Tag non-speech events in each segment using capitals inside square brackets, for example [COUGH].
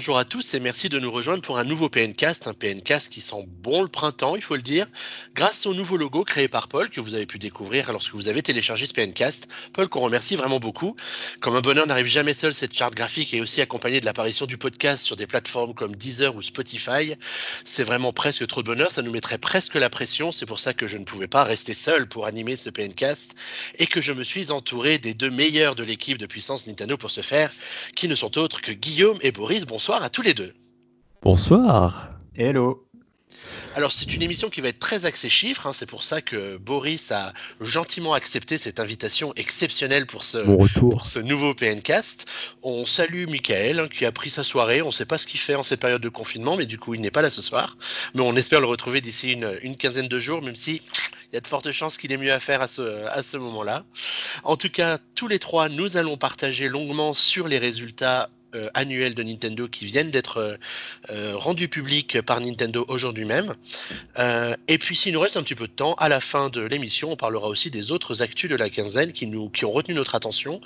bonjour à tous et merci de nous rejoindre pour un nouveau PNcast, un PNcast qui sent bon le printemps, il faut le dire, grâce au nouveau logo créé par Paul que vous avez pu découvrir lorsque vous avez téléchargé ce PNcast. Paul qu'on remercie vraiment beaucoup. Comme un bonheur n'arrive jamais seul, cette charte graphique est aussi accompagnée de l'apparition du podcast sur des plateformes comme Deezer ou Spotify. C'est vraiment presque trop de bonheur, ça nous mettrait presque la pression, c'est pour ça que je ne pouvais pas rester seul pour animer ce PNcast et que je me suis entouré des deux meilleurs de l'équipe de puissance Nintendo pour ce faire, qui ne sont autres que Guillaume et Boris. Bonsoir à tous les deux. Bonsoir. Hello. Alors c'est une émission qui va être très axée chiffres, hein. c'est pour ça que Boris a gentiment accepté cette invitation exceptionnelle pour ce, pour ce nouveau PNcast. On salue Michael hein, qui a pris sa soirée, on ne sait pas ce qu'il fait en cette période de confinement, mais du coup il n'est pas là ce soir. Mais on espère le retrouver d'ici une, une, quinzaine de jours, même si il y a de fortes chances qu'il ait mieux à faire à ce, à ce moment-là. En tout cas, tous les trois, nous allons partager longuement sur les résultats euh, annuels de Nintendo qui viennent d'être euh, euh, rendus publics par Nintendo aujourd'hui même. et puis s'il nous reste un petit peu de temps, à la fin de l'émission, on parlera aussi des autres actus de la quinzaine qui, nous, qui ont retenu notre attention.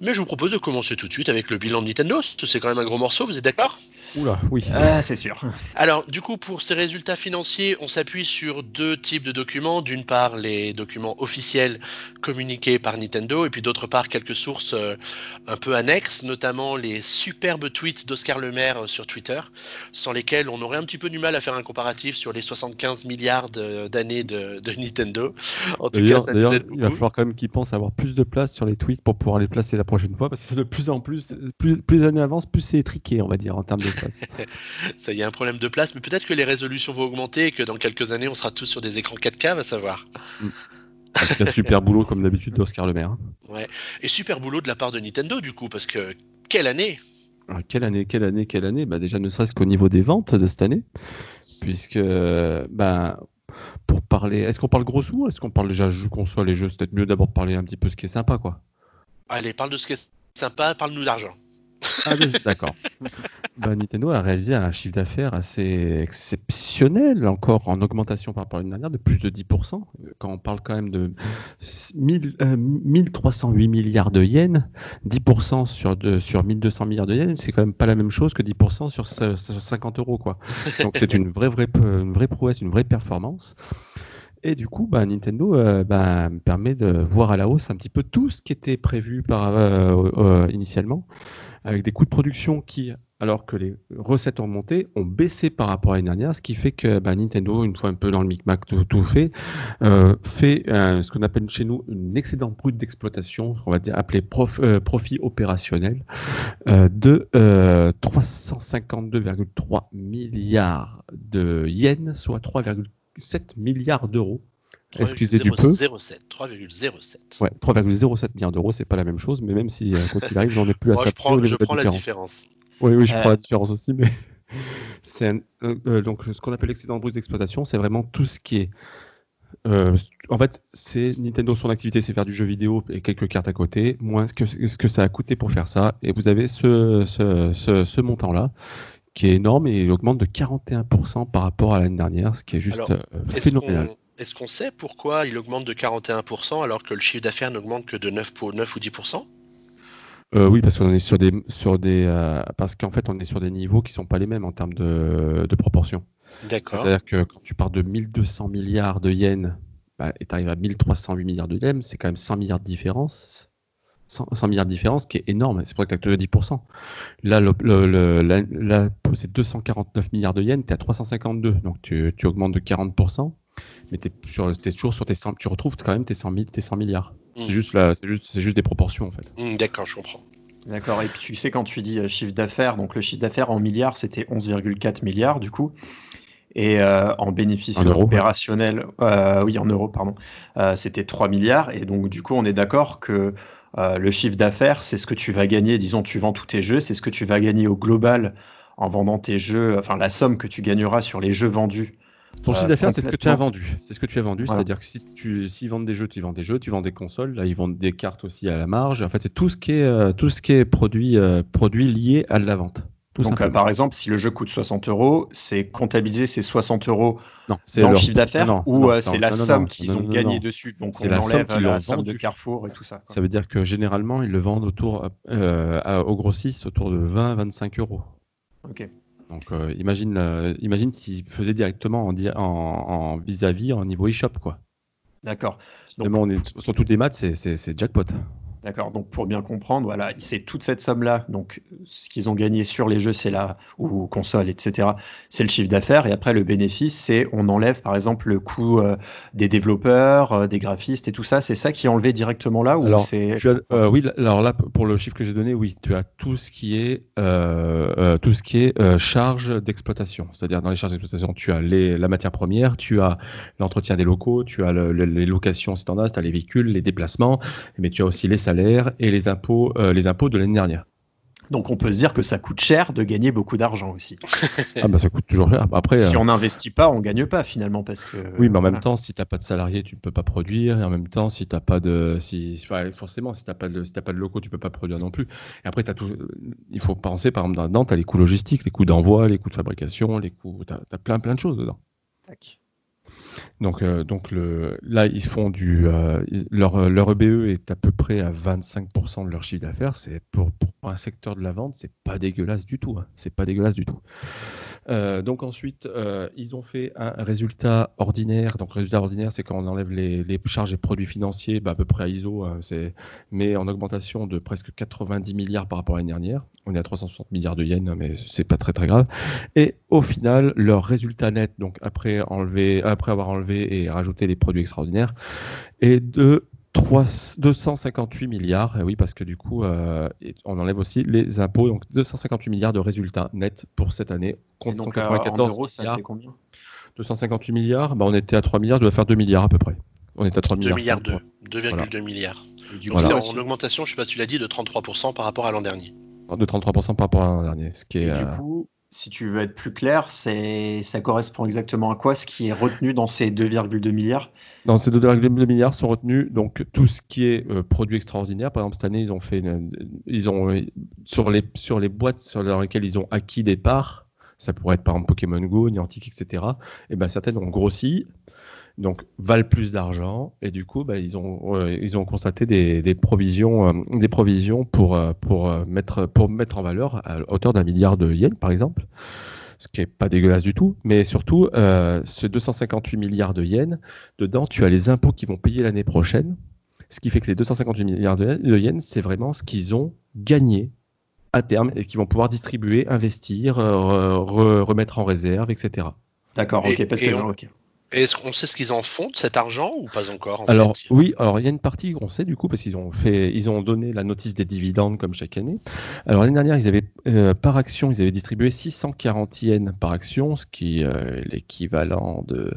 Mais je vous propose de commencer tout de suite avec le bilan de Nintendo. C'est quand même un gros morceau, vous êtes d'accord? Oula, oui. Ah, c'est sûr. Alors, du coup, pour ces résultats financiers, on s'appuie sur deux types de documents. D'une part, les documents officiels communiqués par Nintendo, et puis d'autre part, quelques sources un peu annexes, notamment les superbes tweets d'Oscar Lemaire euh, sur Twitter, sans lesquels on aurait un petit peu du mal à faire un comparatif sur les 75 milliards d'années de, Nintendo. En tout cas, ça il va falloir quand même qu'ils pensent avoir plus de place sur les tweets pour pouvoir les placer la prochaine fois, parce que de plus en plus, plus, plus les années avancent, plus c'est étriqué, on va dire, en termes de place. [LAUGHS] ça y a un problème de place, mais peut-être que les résolutions vont augmenter et que dans quelques années, on sera tous sur des écrans 4K, va savoir. Mm. super boulot comme d'habitude d'Oscar Lemaire. Hein. Ouais. Et super boulot de la part de Nintendo du coup, parce que quelle année? Ah, quelle année, quelle année, quelle année? Bah Déjà, ne serait-ce qu'au niveau des ventes de cette année, puisque bah, pour parler, est-ce qu'on parle gros sous Est-ce qu'on parle déjà jeux console et jeux? C'est peut-être mieux d'abord de parler un petit peu ce qui est sympa, quoi. Allez, parle de ce qui est sympa, parle-nous d'argent. Ah d'accord. bah, Nintendo a réalisé un chiffre d'affaires assez exceptionnel, encore en augmentation par rapport à l'année dernière, de plus de 10%. Quand on parle quand même de 1308 euh, milliards de yens, 10% sur, de, sur 1200 milliards de yens, c'est quand même pas la même chose que 10% sur, 50 euros. Quoi. Donc c'est une vraie, vraie, une vraie prouesse, une vraie performance. Et du coup, bah, Nintendo euh, bah, permet de voir à la hausse un petit peu tout ce qui était prévu par, euh, initialement avec des coûts de production qui, alors que les recettes ont monté, ont baissé par rapport à l'année dernière, ce qui fait que bah, Nintendo, une fois un peu dans le micmac tout, fait, euh, fait euh, ce qu'on appelle chez nous une excédent brut d'exploitation, on va dire appelé euh, profit opérationnel, de 352,3 milliards de yens, soit 3,7 milliards d'euros. Excusez du peu. 3,07. Ouais, 3,07 milliards d'euros, c'est pas la même chose, mais même si, euh, quoi qu'il arrive, j'en ai plus à ça. Je prends, je prends la différence. Oui, oui, je prends la différence aussi, mais [LAUGHS] c'est euh, euh, donc ce qu'on appelle l'excédent brut d'exploitation, c'est vraiment tout ce qui est. en fait, c'est Nintendo, son activité, c'est faire du jeu vidéo et quelques cartes à côté, moins ce que, ce que ça a coûté pour faire ça. Et vous avez ce, ce, ce, montant-là qui est énorme et il augmente de 41% par rapport à l'année dernière, ce qui est juste phénoménal. Est-ce qu'on sait pourquoi il augmente de 41% alors que le chiffre d'affaires n'augmente que de 9, pour 9 ou 10% euh, oui, parce qu'on est sur des, sur des, euh, parce qu'en fait, on est sur des niveaux qui sont pas les mêmes en termes de, de proportion. D'accord. C'est-à-dire que quand tu pars de 1200 milliards de yens bah, et tu arrives à 1308 milliards de yens, c'est quand même 100 milliards de différence. 100, milliards de différence, qui est énorme. C'est pour ça que tu as de 10%. Là, le, le, c'est 249 milliards de yens, tu es à 352. Donc tu, tu augmentes de 40% mais tu es, toujours sur tes 100, tu retrouves quand même tes 100, tes 100 milliards. C'est hmm. juste, c'est juste, juste, des proportions en fait. Hmm, d'accord, je comprends. D'accord, et puis tu sais, quand tu dis euh, chiffre d'affaires, donc le chiffre d'affaires en milliards, c'était 11,4 milliards du coup. Et euh, en bénéfice opérationnel, euh, oui, en euros, pardon, c'était 3 milliards. Et donc, du coup, on est d'accord que le chiffre d'affaires, c'est ce que tu vas gagner, disons, tu vends tous tes jeux, c'est ce que tu vas gagner au global en vendant tes jeux, enfin, la somme que tu gagneras sur les jeux vendus ton chiffre d'affaires, c'est ce que tu as vendu. C'est ce que tu as vendu. C'est-à-dire que si tu, s'ils vendent des jeux, tu vends des jeux, tu vends des consoles. Là, ils vendent des cartes aussi à la marge. En fait, c'est tout ce qui est, euh, tout ce qui est produit, euh, produit lié à la vente. Donc, euh, par exemple, si le jeu coûte 60 euros, c'est comptabiliser ces 60 euros dans le chiffre d'affaires ou c'est la somme qu'ils ont gagnée dessus. Donc, on la enlève la somme de Carrefour et tout ça. Ça veut dire que généralement, ils le vendent autour, au grossiste autour de 20-25 euros. Ok. Donc imagine, imagine s'ils faisaient directement en vis-à-vis en, niveau e-shop quoi. D'accord. Donc, on est sur toutes les maths, c'est jackpot. D'accord. Donc pour bien comprendre, voilà, c'est toute cette somme-là. Donc ce qu'ils ont gagné sur les jeux, c'est là ou console, etc. C'est le chiffre d'affaires. Et après le bénéfice, c'est on enlève par exemple le coût euh, des développeurs, euh, des graphistes et tout ça. C'est ça qui est enlevé directement là ou c'est euh, Oui. Alors là, pour le chiffre que j'ai donné, oui, tu as tout ce qui est tout ce qui est charge d'exploitation. C'est-à-dire dans les charges d'exploitation, tu as les, la matière première, tu as l'entretien des locaux, tu as les locations standards, tu as les véhicules, les déplacements, mais tu as aussi les salaires et les impôts, euh, les impôts de l'année dernière. Donc on peut se dire que ça coûte cher de gagner beaucoup d'argent aussi. [LAUGHS] ah bah ça coûte toujours cher. Après, si euh, on n'investit pas, on gagne pas finalement parce que. Oui, mais en même temps, si tu n'as pas de salariés, tu ne peux pas produire. Et en même temps, si tu pas de, si, forcément, si t'as pas de, si pas de locaux, tu peux pas produire non plus. Et après, as tout, il faut penser par exemple dedans, tu as les coûts logistiques, les coûts d'envoi, les coûts de fabrication, les coûts, tu as, plein plein de choses dedans. Tac. Donc, euh, donc le, là, ils font du. Euh, leur, leur EBE est à peu près à 25% de leur chiffre d'affaires. C'est pour, pour, un secteur de la vente, c'est pas dégueulasse du tout. Hein. C'est pas dégueulasse du tout. Euh, donc ensuite, euh, ils ont fait un résultat ordinaire. Donc résultat ordinaire, c'est quand on enlève les, charges et produits financiers, bah, à peu près à ISO, hein, mais en augmentation de presque 90 milliards par rapport à l'année dernière. On est à 360 milliards de yens, mais c'est pas très très grave. Et au final, leur résultat net, donc après, enlever, après avoir enlevé et rajouté les produits extraordinaires, est de 258 milliards, oui, parce que du coup, euh, on enlève aussi les impôts, donc 258 milliards de résultats nets pour cette année, contre 194 euros, ça fait combien? 258 milliards, bah, on était à 3 milliards, doit faire 2 milliards à peu près. On est à 3 2 milliards. 2,2 milliards. Donc c'est en augmentation, je ne sais pas si tu l'as dit, de 33% par rapport à l'an dernier. De 33% par rapport à l'an dernier. Ce qui est, du euh, coup, si tu veux être plus clair, ça correspond exactement à quoi ce qui est retenu dans ces 2,2 milliards? Dans ces 2,2 milliards sont retenus donc tout ce qui est euh, produit extraordinaire. Par exemple, cette année, ils ont fait, ils ont sur les boîtes sur lesquelles ils ont acquis des parts. Ça pourrait être par exemple Pokémon Go, Niantic, etc. Et ben certaines ont grossi donc valent plus d'argent. Et du coup bah, ils ont euh, ils ont constaté des, provisions euh, des provisions pour euh, pour mettre pour mettre en valeur à hauteur d'un milliard de yens par exemple. Ce qui est pas dégueulasse du tout. Mais surtout ce 258 milliards de yens dedans tu as les impôts qui vont payer l'année prochaine. Ce qui fait que les 258 milliards de yens c'est vraiment ce qu'ils ont gagné à terme et qu'ils vont pouvoir distribuer investir remettre en réserve etc D'accord, ok, parce que est-ce qu'on sait ce qu'ils en font de cet argent ou pas encore Alors oui, alors il y a une partie qu'on sait du coup parce qu'ils ont fait, ils ont donné la notice des dividendes comme chaque année. Alors l'année dernière, ils avaient euh, par action, ils avaient distribué 640 yens par action, ce qui est l'équivalent de,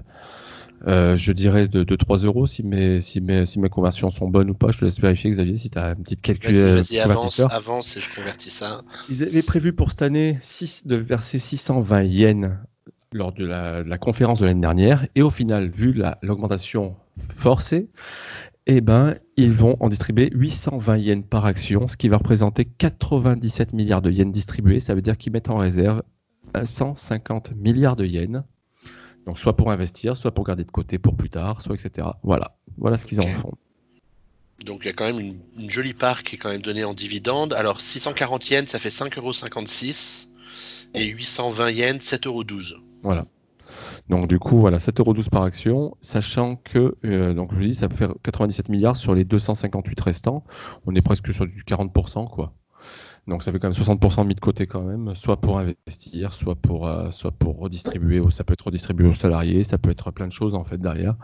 euh, je dirais de, 3 euros si mes, si, mes, si mes conversions sont bonnes ou pas. Je te laisse vérifier Xavier si tu as une petite calculette. Vas-y, avance, avance et je convertis ça. Ils avaient prévu pour cette année 6, de verser 620 yens lors de la, conférence de l'année dernière. Et au final, vu l'augmentation forcée, eh ben, ils vont en distribuer 820 yens par action, ce qui va représenter 97 milliards de yens distribués. Ça veut dire qu'ils mettent en réserve 150 milliards de yens. Donc soit pour investir, soit pour garder de côté pour plus tard, soit etc. Voilà, voilà ce qu'ils en font. Donc il y a quand même une, jolie part qui est quand même donnée en dividende. Alors 640 yens, ça fait 5,56 euros et 820 yens, 7,12 euros. Voilà. Donc du coup, voilà, 7,12€ par action, sachant que, euh, donc je vous dis, ça peut faire 97 milliards sur les 258 restants. On est presque sur du 40%, quoi. Donc ça fait quand même 60% mis de côté quand même, soit pour investir, soit pour, euh, soit pour redistribuer. Ça peut être redistribué aux salariés, ça peut être plein de choses en fait derrière.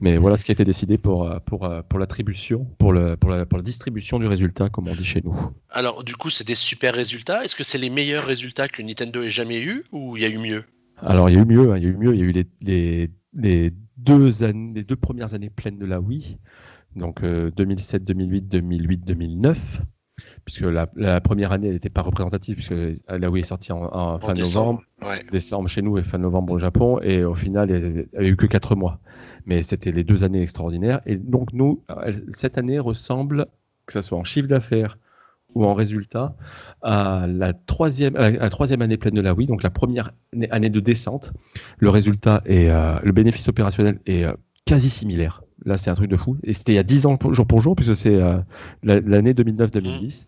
Mais voilà ce qui a été décidé pour, euh, pour, pour l'attribution, pour, le, pour, la, pour la distribution du résultat, comme on dit chez nous. Alors du coup, c'est des super résultats. Est-ce que c'est les meilleurs résultats que Nintendo ait jamais eu ou il y a eu mieux? Alors, il y a eu mieux, hein, il y a eu mieux. Il y a eu les, les, deux, années, les deux premières années pleines de la Wii, donc 2007, 2008, 2008, 2009. Puisque la, première année, n'était pas représentative, puisque la Wii est sortie en, fin novembre, décembre chez nous et fin novembre au Japon, et au final, elle n'avait eu que 4 mois. Mais c'était les deux années extraordinaires. Et donc, nous, cette année ressemble, que ce soit en chiffre d'affaires ou en résultat à la troisième, la troisième année pleine de la Wii, donc la première année de descente. Le résultat et euh, le bénéfice opérationnel est euh, quasi similaire. Là, c'est un truc de fou. Et c'était il y a 10 ans jour pour jour, puisque c'est euh, l'année 2009-2010.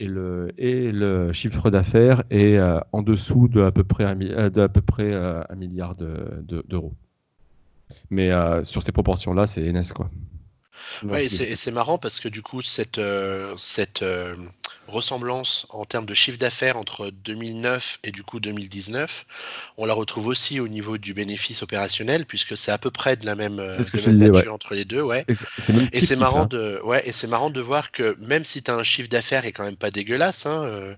et le, et le chiffre d'affaires est en dessous de à peu près un, de à peu près, un milliard d'euros. Mais sur ces proportions-là, c'est NS quoi. Ouais, et c'est marrant parce que du coup, cette, cette ressemblance en termes de chiffre d'affaires entre 2009 et du coup 2019, on la retrouve aussi au niveau du bénéfice opérationnel puisque c'est à peu près de la même, nature entre les deux, ouais. Et c'est marrant hein. de, ouais, et c'est marrant de voir que même si tu as un chiffre d'affaires est quand même pas dégueulasse, hein, euh,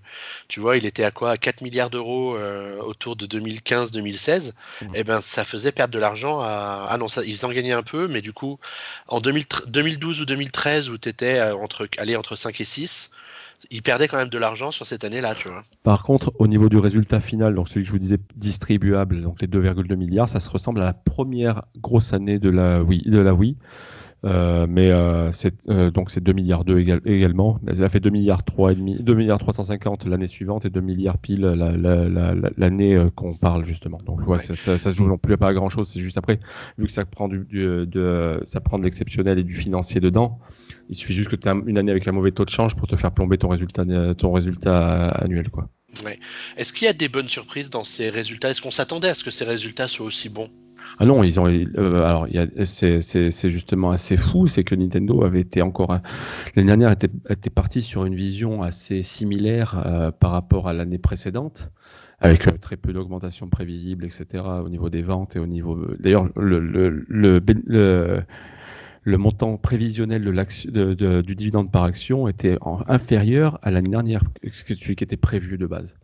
tu vois, il était à quoi, à 4 milliards d'euros euh, autour de 2015-2016, et eh ben ça faisait perdre de l'argent à, ah non, ça, ils en gagnaient un peu, mais du coup en 2012 ou 2013 où tu étais euh, entre, allez, entre 5 et 6 il perdait quand même de l'argent sur cette année-là, tu vois. Par contre, au niveau du résultat final, donc celui que je vous disais distribuable, donc les 2,2 milliards, ça se ressemble à la première grosse année de la Wii. De la Wii. Euh, mais euh, c'est euh, donc c'est 2 milliards 2 également. Elle a fait 2 milliards 3 et demi, 2 milliards 350 l'année suivante et 2 milliards pile l'année qu'on parle justement. Donc ouais, Ça, ça, se joue non plus à pas grand chose. C'est juste après, vu que ça prend du, de, ça prend de l'exceptionnel et du financier dedans. Il suffit juste que tu aies une année avec un mauvais taux de change pour te faire plomber ton résultat, ton résultat annuel quoi. Ouais. Est-ce qu'il y a des bonnes surprises dans ces résultats? Est-ce qu'on s'attendait à ce que ces résultats soient aussi bons? Ah non, ils ont. Euh, alors, c'est justement assez fou, c'est que Nintendo avait été encore l'année dernière était, était parti sur une vision assez similaire euh, par rapport à l'année précédente, avec euh, très peu d'augmentation prévisible, etc. Au niveau des ventes et au niveau. D'ailleurs, le, le, le, le montant prévisionnel de du dividende par action était inférieur à l'année dernière, celui qui était prévu de base.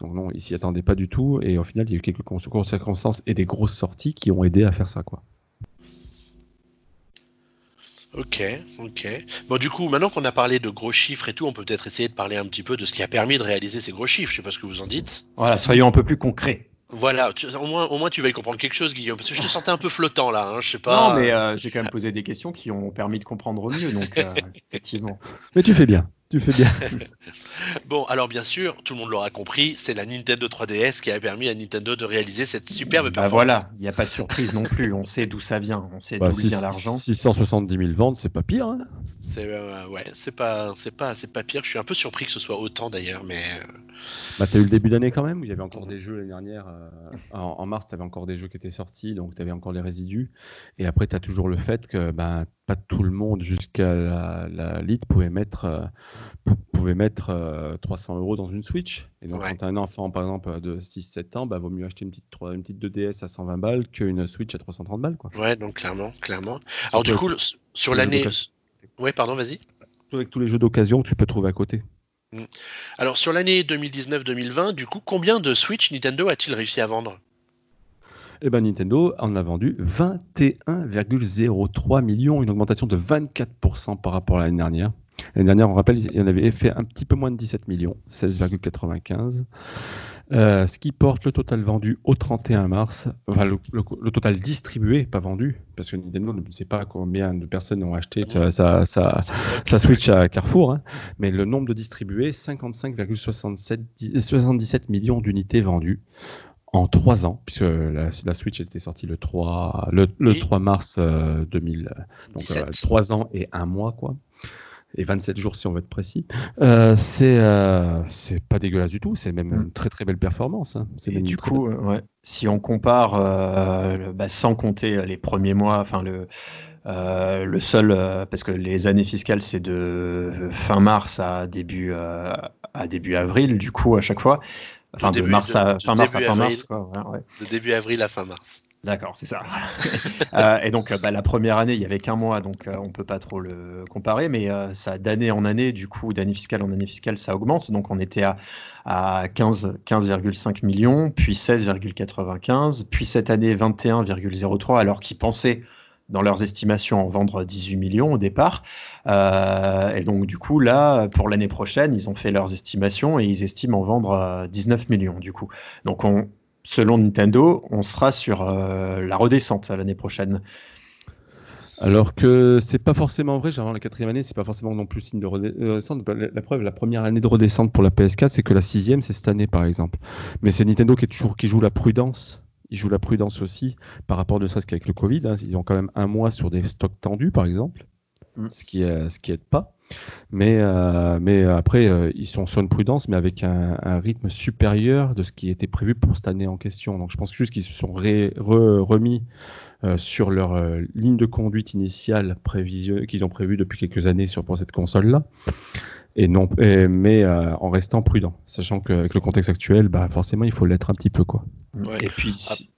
Donc non, ils s'y attendaient pas du tout. Et au final, il y a eu quelques circonstances et des grosses sorties qui ont aidé à faire ça. quoi. Ok, ok. Bon, du coup, maintenant qu'on a parlé de gros chiffres et tout, on peut peut-être essayer de parler un petit peu de ce qui a permis de réaliser ces gros chiffres. Je sais pas ce que vous en dites. Voilà, soyons un peu plus concrets. Voilà, au, moins, au moins tu vas y comprendre quelque chose, Guillaume, parce que je te sentais un peu flottant là, hein, je sais pas. Non, mais euh, j'ai quand même posé des questions qui ont permis de comprendre mieux, donc euh, [LAUGHS] effectivement. Mais tu fais bien. Tu fais bien. [LAUGHS] bon, alors bien sûr, tout le monde l'aura compris, c'est la Nintendo 3DS qui a permis à Nintendo de réaliser cette superbe bah voilà, il n'y a pas de surprise non plus. On sait d'où ça vient, on sait bah, d'où vient l'argent. 670 000 ventes, c'est pas pire. Hein c'est euh, ouais, c'est pas, c'est pas, c'est pas pire. Je suis un peu surpris que ce soit autant d'ailleurs, mais. Euh, bah, t'as eu le début d'année quand même, où il y avait encore des jeux l'année dernière. Euh, en, mars, t'avais encore des jeux qui étaient sortis, donc t'avais encore les résidus. Et après, t'as toujours le fait que bah, pas tout le monde jusqu'à la, la lead pouvait mettre, pouvait mettre 300 euros dans une Switch. Et donc, quand t'as un enfant, par exemple, de 6-7 ans, bah, vaut mieux acheter une petite, une petite 2DS à 120 balles qu'une Switch à 330 balles. Quoi. Ouais, donc clairement, clairement. Alors, du coup, sur l'année. Ouais, pardon, vas-y. Avec tous les jeux d'occasion que tu peux trouver à côté. Mm. Alors, sur l'année 2019-2020, du coup, combien de Switch Nintendo a-t-il réussi à vendre? Eh ben, Nintendo en a vendu 21,03 millions, une augmentation de 24% par rapport à l'année dernière. L'année dernière, on rappelle, il en avait fait un petit peu moins de 17 millions, 16,95. Euh, ce qui porte le total vendu au 31 mars, enfin le, total distribué, pas vendu, parce que Nintendo ne sait pas combien de personnes ont acheté sa, Switch à Carrefour, hein. mais le nombre de distribués, 55,77 millions d'unités vendues en 3 ans, puisque la, Switch était sortie le 3, le, 3 mars 2000, euh, donc 3 euh, ans et 1 mois, quoi et 27 jours si on veut être précis, euh, c'est euh, c'est pas dégueulasse du tout, c'est même une très très belle performance. Hein. Et du coup, ouais, si on compare, euh, bah, sans compter les premiers mois, enfin le, le seul, parce que les années fiscales c'est de fin mars à début, à début avril, du coup à chaque fois, enfin de, mars à, fin mars à fin mars. Quoi, De début avril à fin mars. D'accord, c'est ça. [LAUGHS] [LAUGHS] Euh, et donc, bah, la première année, il y avait qu'un mois, donc euh, on peut pas trop le comparer, mais euh, ça, d'année en année, du coup, d'année fiscale en année fiscale, ça augmente. Donc, on était à, à 15, 15,5 millions, puis 16,95, puis cette année 21,03, alors qu'ils pensaient dans leurs estimations en vendre 18 millions au départ. et donc du coup là, pour l'année prochaine, ils ont fait leurs estimations et ils estiment en vendre 19 millions du coup. Donc on, selon Nintendo, on sera sur euh, la redescente l'année prochaine. Alors que c'est pas forcément vrai, genre la quatrième année, c'est pas forcément non plus signe de redescente. La, preuve, la première année de redescente pour la PS4, c'est que la sixième, c'est cette année par exemple. Mais c'est Nintendo qui est toujours qui joue la prudence. Il joue la prudence aussi par rapport de ça, ce qu'avec le Covid, hein. ils ont quand même un mois sur des stocks tendus par exemple, mm. ce qui est, ce qui aide pas. Mais, euh, mais après, euh, ils sont sur une prudence, mais avec un, rythme supérieur de ce qui était prévu pour cette année en question. Donc je pense juste qu'ils se sont remis sur leur ligne de conduite initiale qu'ils ont prévue depuis quelques années sur, pour cette console-là. Et non, mais en restant prudent, sachant qu'avec le contexte actuel, bah, forcément, il faut l'être un petit peu. Quoi. Et puis.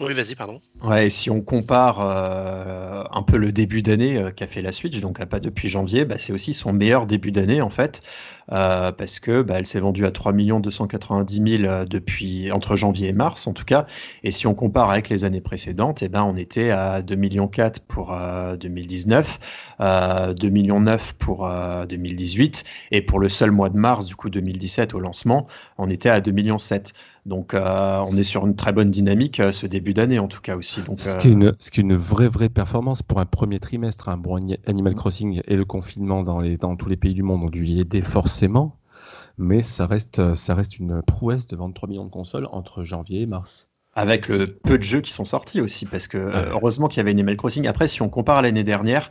Oui, vas-y, pardon. Ouais, si on compare euh, un peu le début d'année euh, qu'a fait la Switch, donc pas depuis janvier, bah, c'est aussi son meilleur début d'année en fait, euh, parce que bah, elle s'est vendue à 3 290 000 depuis entre janvier et mars en tout cas. Et si on compare avec les années précédentes, et eh ben on était à 2 millions 4 pour 2019, 2 millions 9 pour 2018, et pour le seul mois de mars du coup 2017 au lancement, on était à 2 millions 7. Donc euh, on est sur une très bonne dynamique euh, ce début d'année en tout cas aussi. Donc, ce, qui est une, ce qui est une vraie vraie performance pour un premier trimestre. Un bon Animal Crossing et le confinement dans, les, dans tous les pays du monde ont dû y aider forcément, mais ça reste, ça reste une prouesse de vendre 3 millions de consoles entre janvier et mars. Avec le peu de jeux qui sont sortis aussi, parce que heureusement qu'il y avait Animal Crossing. Après, si on compare l'année dernière,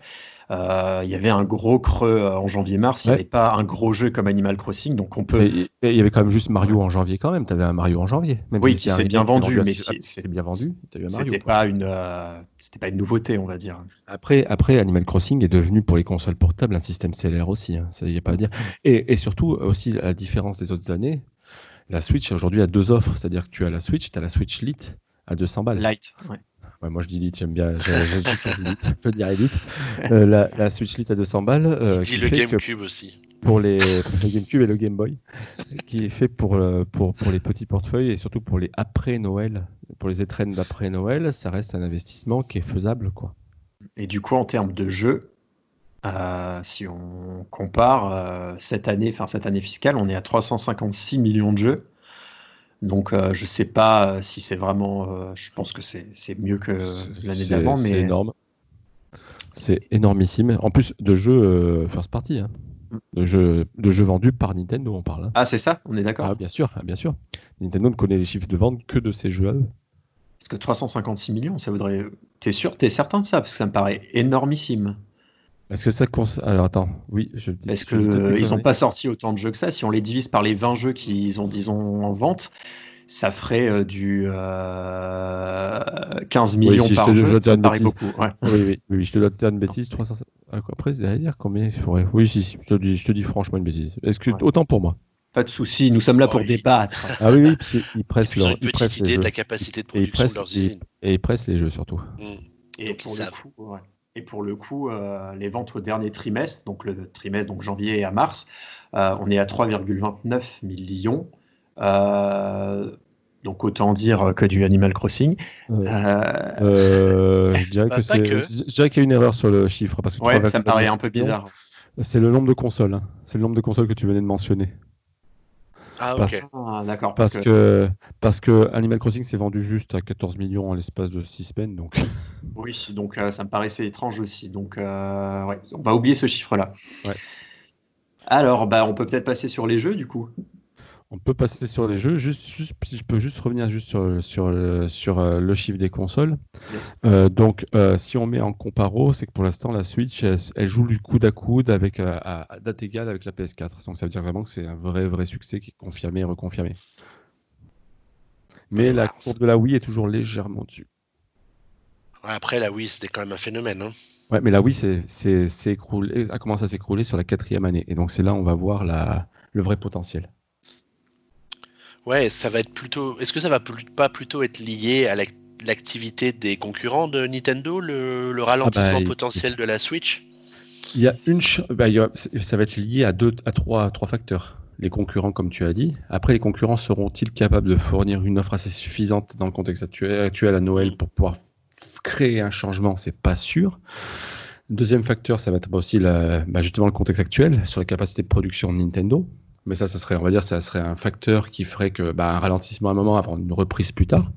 euh, il y avait un gros creux euh, en janvier-mars. Il n'y avait pas un gros jeu comme Animal Crossing, donc on peut. il y avait quand même juste Mario en janvier quand même. Tu avais un Mario en janvier. oui, qui s'est bien vendu, mais c'est bien vendu. C'était pas une, euh, pas une nouveauté, on va dire. Après, après, Animal Crossing est devenu pour les consoles portables un système CLR aussi. Hein, ça y a pas à dire. Et, et surtout aussi à la différence des autres années, la Switch aujourd'hui a deux offres, c'est-à-dire que tu as la Switch, tu as la Switch Lite à 200 balles. Light, ouais moi je dis Lite, j'aime bien. Je, je, peux dire Elite. Euh, la, la, Switch Lite à 200 balles. Euh, dis le GameCube aussi. Pour les, le GameCube et le Game Boy, qui est fait pour, euh, pour, pour les petits portefeuilles et surtout pour les après Noël, pour les étrennes d'après Noël, ça reste un investissement qui est faisable, quoi. Et du coup, en termes de jeux, euh, si on compare cette année, enfin cette année fiscale, on est à 356 millions de jeux. Donc euh, je sais pas euh, si c'est vraiment. Euh, je pense que c'est mieux que l'année d'avant, mais c'est énorme. C'est énormissime. En plus de jeux first party, hein. mm. de, jeux, de jeux vendus par Nintendo, on parle. Hein. Ah c'est ça, on est d'accord. Ah, bien sûr, ah, bien sûr. Nintendo ne connaît les chiffres de vente que de ces jeux à eux. Parce que 356 millions, ça voudrait. T'es sûr, t'es certain de ça? Parce que ça me paraît énormissime. Est-ce que ça Alors attends, oui, je dis. Est-ce qu'ils n'ont pas sorti autant de jeux que ça Si on les divise par les 20 jeux qu'ils ont, disons, en vente, ça ferait euh, du 15 euh, millions par jeu. Ça paraît beaucoup. Oui, oui, je te dois dire une bêtise. 300... Après, c'est dire combien il faudrait. Oui, si, je te, dis, je te dis franchement une bêtise. Est-ce que autant pour moi? Pas de souci, nous sommes là pour débattre. Ah oui, oui, ils pressent leur. Ils idée de la capacité de production de leurs usines. Et ils pressent les jeux surtout. Mmh. Et, pour le coup, ouais. Et pour le coup, euh, les ventes au dernier trimestre, donc le trimestre donc janvier à mars, euh, on est à 3,29 millions. Euh, donc autant dire que du Animal Crossing. je dirais [LAUGHS] bah, qu'il y a une erreur sur le chiffre. Parce que ouais, ça me paraît un peu bizarre. C'est le nombre de consoles. Hein. C'est le nombre de consoles que tu venais de mentionner. Ah, ok. Ah, d'accord. Parce, que... parce que Animal Crossing s'est vendu juste à 14 millions en l'espace de 6 semaines. Donc... [LAUGHS] Oui, donc euh, ça me paraissait étrange aussi. Donc, euh, ouais, on va oublier ce chiffre-là. Ouais. Alors, bah, on peut peut-être passer sur les jeux, du coup. On peut passer sur les jeux. Juste, si je peux juste revenir juste sur, sur, sur euh, le chiffre des consoles. donc, si on met en comparo, c'est que pour l'instant, la Switch, elle, joue du coude à coude avec, à, date égale avec la PS4. Donc, ça veut dire vraiment que c'est un vrai, vrai succès qui est confirmé et reconfirmé. Mais la courbe de la Wii est toujours légèrement dessus. Après, la Wii, c'était quand même un phénomène. Hein. Ouais, mais la Wii c'est, a commencé à s'écrouler sur la quatrième année. Et donc, c'est là où on va voir la, le vrai potentiel. Ouais, ça va être plutôt. Est-ce que ça va pas plutôt être lié à l'activité des concurrents de Nintendo, le, ralentissement ah bah, potentiel de la Switch? Il y a une. Bah, ça va être lié à, deux, à trois, trois facteurs les concurrents, comme tu as dit. Après, les concurrents seront-ils capables de fournir une offre assez suffisante dans le contexte actuel à Noël pour pouvoir créer un changement, c'est pas sûr. Deuxième facteur, ça va être aussi bah, justement le contexte actuel sur la capacité de production de Nintendo. Mais ça, ça serait, on va dire, ça serait un facteur qui ferait que bah, un ralentissement à un moment avant une reprise plus tard.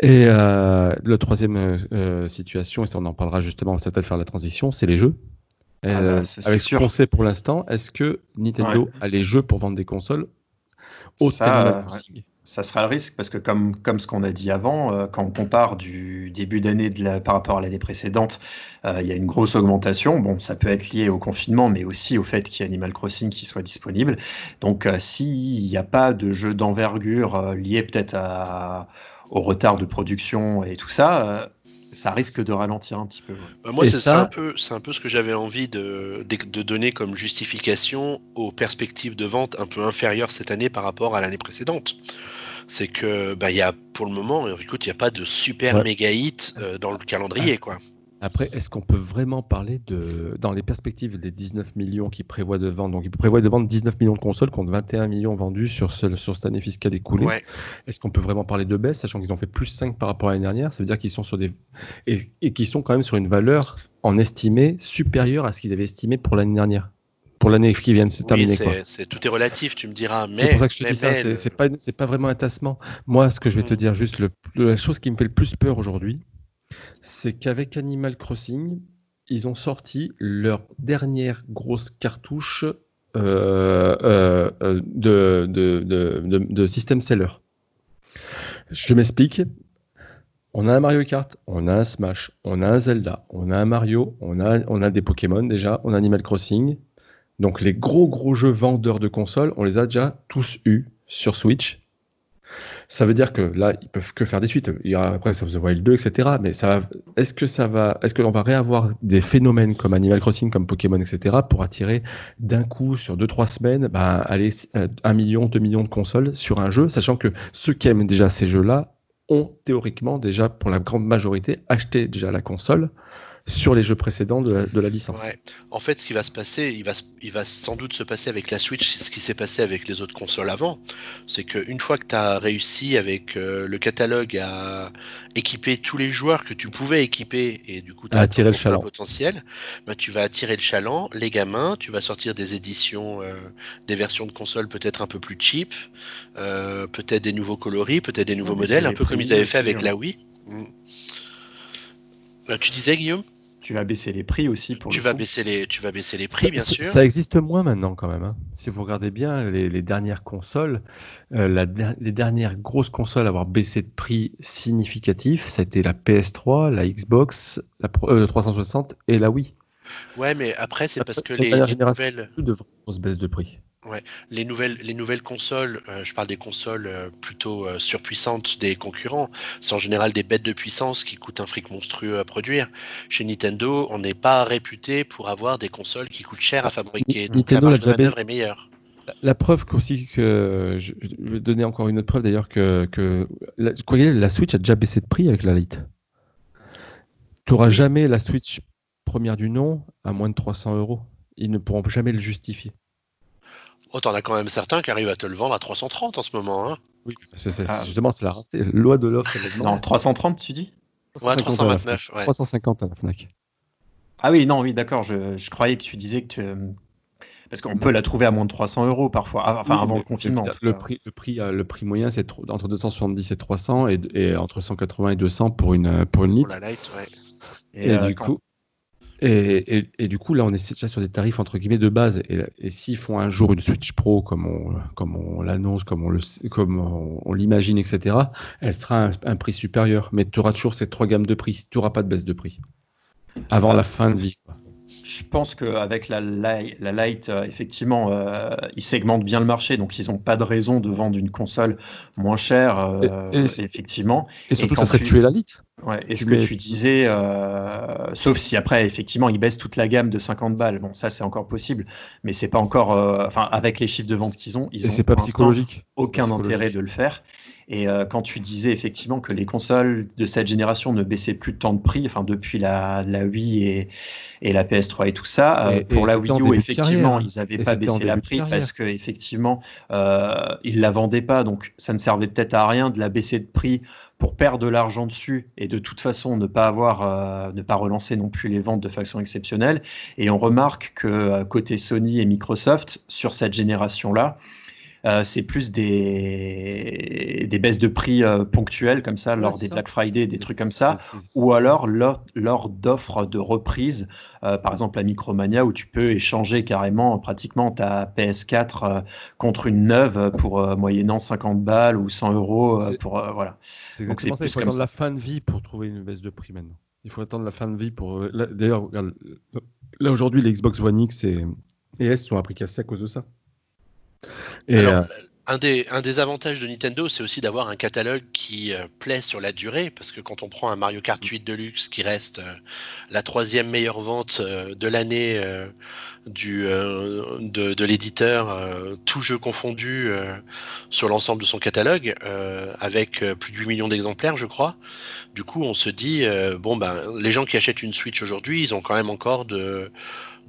Et euh, le troisième euh, situation, et ça on en parlera justement, ça peut-être faire la transition, c'est les jeux. Ah bah, euh, avec ce qu'on sait pour l'instant, est-ce que Nintendo a les jeux pour vendre des consoles au ça, ça sera le risque parce que comme, comme ce qu'on a dit avant, euh, quand on compare du début d'année par rapport à l'année précédente, euh, il y a une grosse augmentation. Bon, ça peut être lié au confinement, mais aussi au fait qu'il y ait Animal Crossing qui soit disponible. Donc euh, s'il n'y a pas de jeu d'envergure lié peut-être au retard de production et tout ça, ça risque de ralentir un petit peu. Bah, moi, c'est un, peu, un peu ce que j'avais envie de, de, donner comme justification aux perspectives de vente un peu inférieures cette année par rapport à l'année précédente. C'est que, bah, y a, pour le moment, écoute, il n'y a pas de super méga hit euh, dans le calendrier, quoi. Après, est-ce qu'on peut vraiment parler de, dans les perspectives des 19 millions qu'ils prévoient de vendre, donc ils prévoient de vendre 19 millions de consoles contre 21 millions vendus sur, ce, sur cette année fiscale écoulée. Est-ce qu'on peut vraiment parler de baisse, sachant qu'ils ont fait plus 5 par rapport à l'année dernière? Ça veut dire qu'ils sont sur des. Et, et qu'ils sont quand même sur une valeur en estimé supérieure à ce qu'ils avaient estimé pour l'année dernière pour l'année qui vient de se terminer. C'est, tout est relatif, tu me diras. Mais, c'est pour ça que je te dis ça, c'est, pas, pas vraiment un tassement. Moi, ce que je vais te mm. dire, juste le, la chose qui me fait le plus peur aujourd'hui, c'est qu'avec Animal Crossing, ils ont sorti leur dernière grosse cartouche euh, euh, euh, de, de, système seller. Je m'explique. On a un Mario Kart, on a un Smash, on a un Zelda, on a un Mario, on a, on a des Pokémon déjà, on a Animal Crossing. Donc les gros gros jeux vendeurs de consoles, on les a déjà tous eus sur Switch ça veut dire que là, ils peuvent que faire des suites. Y après Breath of the Wild 2, etc. Mais ça est-ce que ça va, est-ce qu'on va réavoir des phénomènes comme Animal Crossing, comme Pokémon, etc. pour attirer d'un coup sur 2-3 semaines, bah, aller 1 euh, million, 2 millions de consoles sur un jeu, sachant que ceux qui aiment déjà ces jeux-là ont théoriquement déjà, pour la grande majorité, acheté déjà la console sur les jeux précédents de la, licence. En fait, ce qui va se passer, il va, il va sans doute se passer avec la Switch, ce qui s'est passé avec les autres consoles avant. C'est qu'une fois que tu as réussi avec euh, le catalogue à équiper tous les joueurs que tu pouvais équiper et du coup tu as attiré le chaland potentiel, bah, tu vas attirer le chaland, les gamins, tu vas sortir des éditions, euh, des versions de consoles peut-être un peu plus cheap, euh, peut-être des nouveaux coloris, peut-être des nouveaux modèles, un peu comme ils avaient fait avec hein. la Wii. Mm. tu disais Guillaume? Tu vas baisser les prix aussi pour tu vas baisser les tu vas baisser les prix bien sûr. ça existe moins maintenant quand même hein. si vous regardez bien les, dernières consoles euh, les dernières grosses consoles à avoir baissé de prix significatif ça a été la PS3 la Xbox la 360 euh, et la Wii. Ouais mais après c'est parce que les, les nouvelles de grosses baisses de prix Ouais. Les nouvelles, les nouvelles consoles, euh, je parle des consoles euh, plutôt euh, surpuissantes des concurrents, c'est en général des bêtes de puissance qui coûtent un fric monstrueux à produire. Chez Nintendo, on n'est pas réputé pour avoir des consoles qui coûtent cher à fabriquer. donc la marge de manœuvre est meilleure. La preuve aussi que je vais donner encore une autre preuve d'ailleurs que, que la, la Switch a déjà baissé de prix avec la Lite. Tu n'auras jamais la Switch première du nom à moins de 300 euros. Ils ne pourront jamais le justifier. Oh, t'en as quand même certains qui arrivent à te le vendre à 330 en ce moment. Hein oui, c'est, ah. justement, c'est la loi de l'offre. non, 330, tu dis? Ouais, 329. 350 à la Fnac. Ah oui, non, oui, d'accord. Je, croyais que tu disais que tu... Parce qu'on peut la trouver à moins de 300 euros parfois, enfin avant le confinement. Le prix, le, prix, euh, le prix moyen, c'est entre 270 et 300 et, entre 180 et 200 pour une, pour une litre. Pour la light, ouais. Et, euh, du coup, et, du coup, là, on est déjà sur des tarifs entre guillemets de base. Et, s'ils font un jour une Switch Pro, comme on, comme on l'annonce, comme on le, comme on, l'imagine, etc., elle sera un, prix supérieur. Mais tu auras toujours ces trois gammes de prix. Tu n'auras pas de baisse de prix avant la fin de vie. Je pense qu'avec la, la Lite, euh, effectivement, euh, ils segmentent bien le marché, donc ils n'ont pas de raison de vendre une console moins chère, euh, effectivement. Et surtout, ça serait tuer la Lite. Ouais, et ce que tu disais, sauf si après, effectivement, ils baissent toute la gamme de 50 balles. Bon, ça, c'est encore possible, mais c'est pas encore. Enfin, avec les chiffres de vente qu'ils ont, ils n'ont pas psychologique. aucun intérêt de le faire. Et euh, quand tu disais effectivement que les consoles de cette génération ne baissaient plus de temps de prix, enfin depuis la, la Wii et, et, la PS3 et tout ça, euh, pour la Wii U, effectivement, ils n'avaient pas baissé la prix parce qu'effectivement, euh, ils la vendaient pas, donc ça ne servait peut-être à rien de la baisser de prix pour perdre de l'argent dessus et de toute façon ne pas avoir, euh, ne pas relancer non plus les ventes de façon exceptionnelle. Et on remarque que côté Sony et Microsoft, sur cette génération-là, Euh, c'est plus des, des baisses de prix euh, ponctuelles comme ça lors des Black Friday, des trucs comme ça, ou alors lors, lors d'offres de reprise, euh, par exemple la Micromania où tu peux échanger carrément pratiquement ta PS4 contre une neuve pour moyennant 50 balles ou 100 euros pour voilà. Donc c'est plus il faut attendre la fin de vie pour trouver une baisse de prix maintenant. Il faut attendre la fin de vie pour. D'ailleurs, là aujourd'hui les Xbox One X et, et S sont à prix cassé à cause de ça. Euh, un, des, un des avantages de Nintendo, c'est aussi d'avoir un catalogue qui euh, plaît sur la durée, parce que quand on prend un Mario Kart 8 Deluxe qui reste euh, la troisième meilleure vente de l'année de, de l'éditeur, tout jeu confondu sur l'ensemble de son catalogue, avec plus de 8 millions d'exemplaires, je crois. Du coup, on se dit, bon, ben, les gens qui achètent une Switch aujourd'hui, ils ont quand même encore de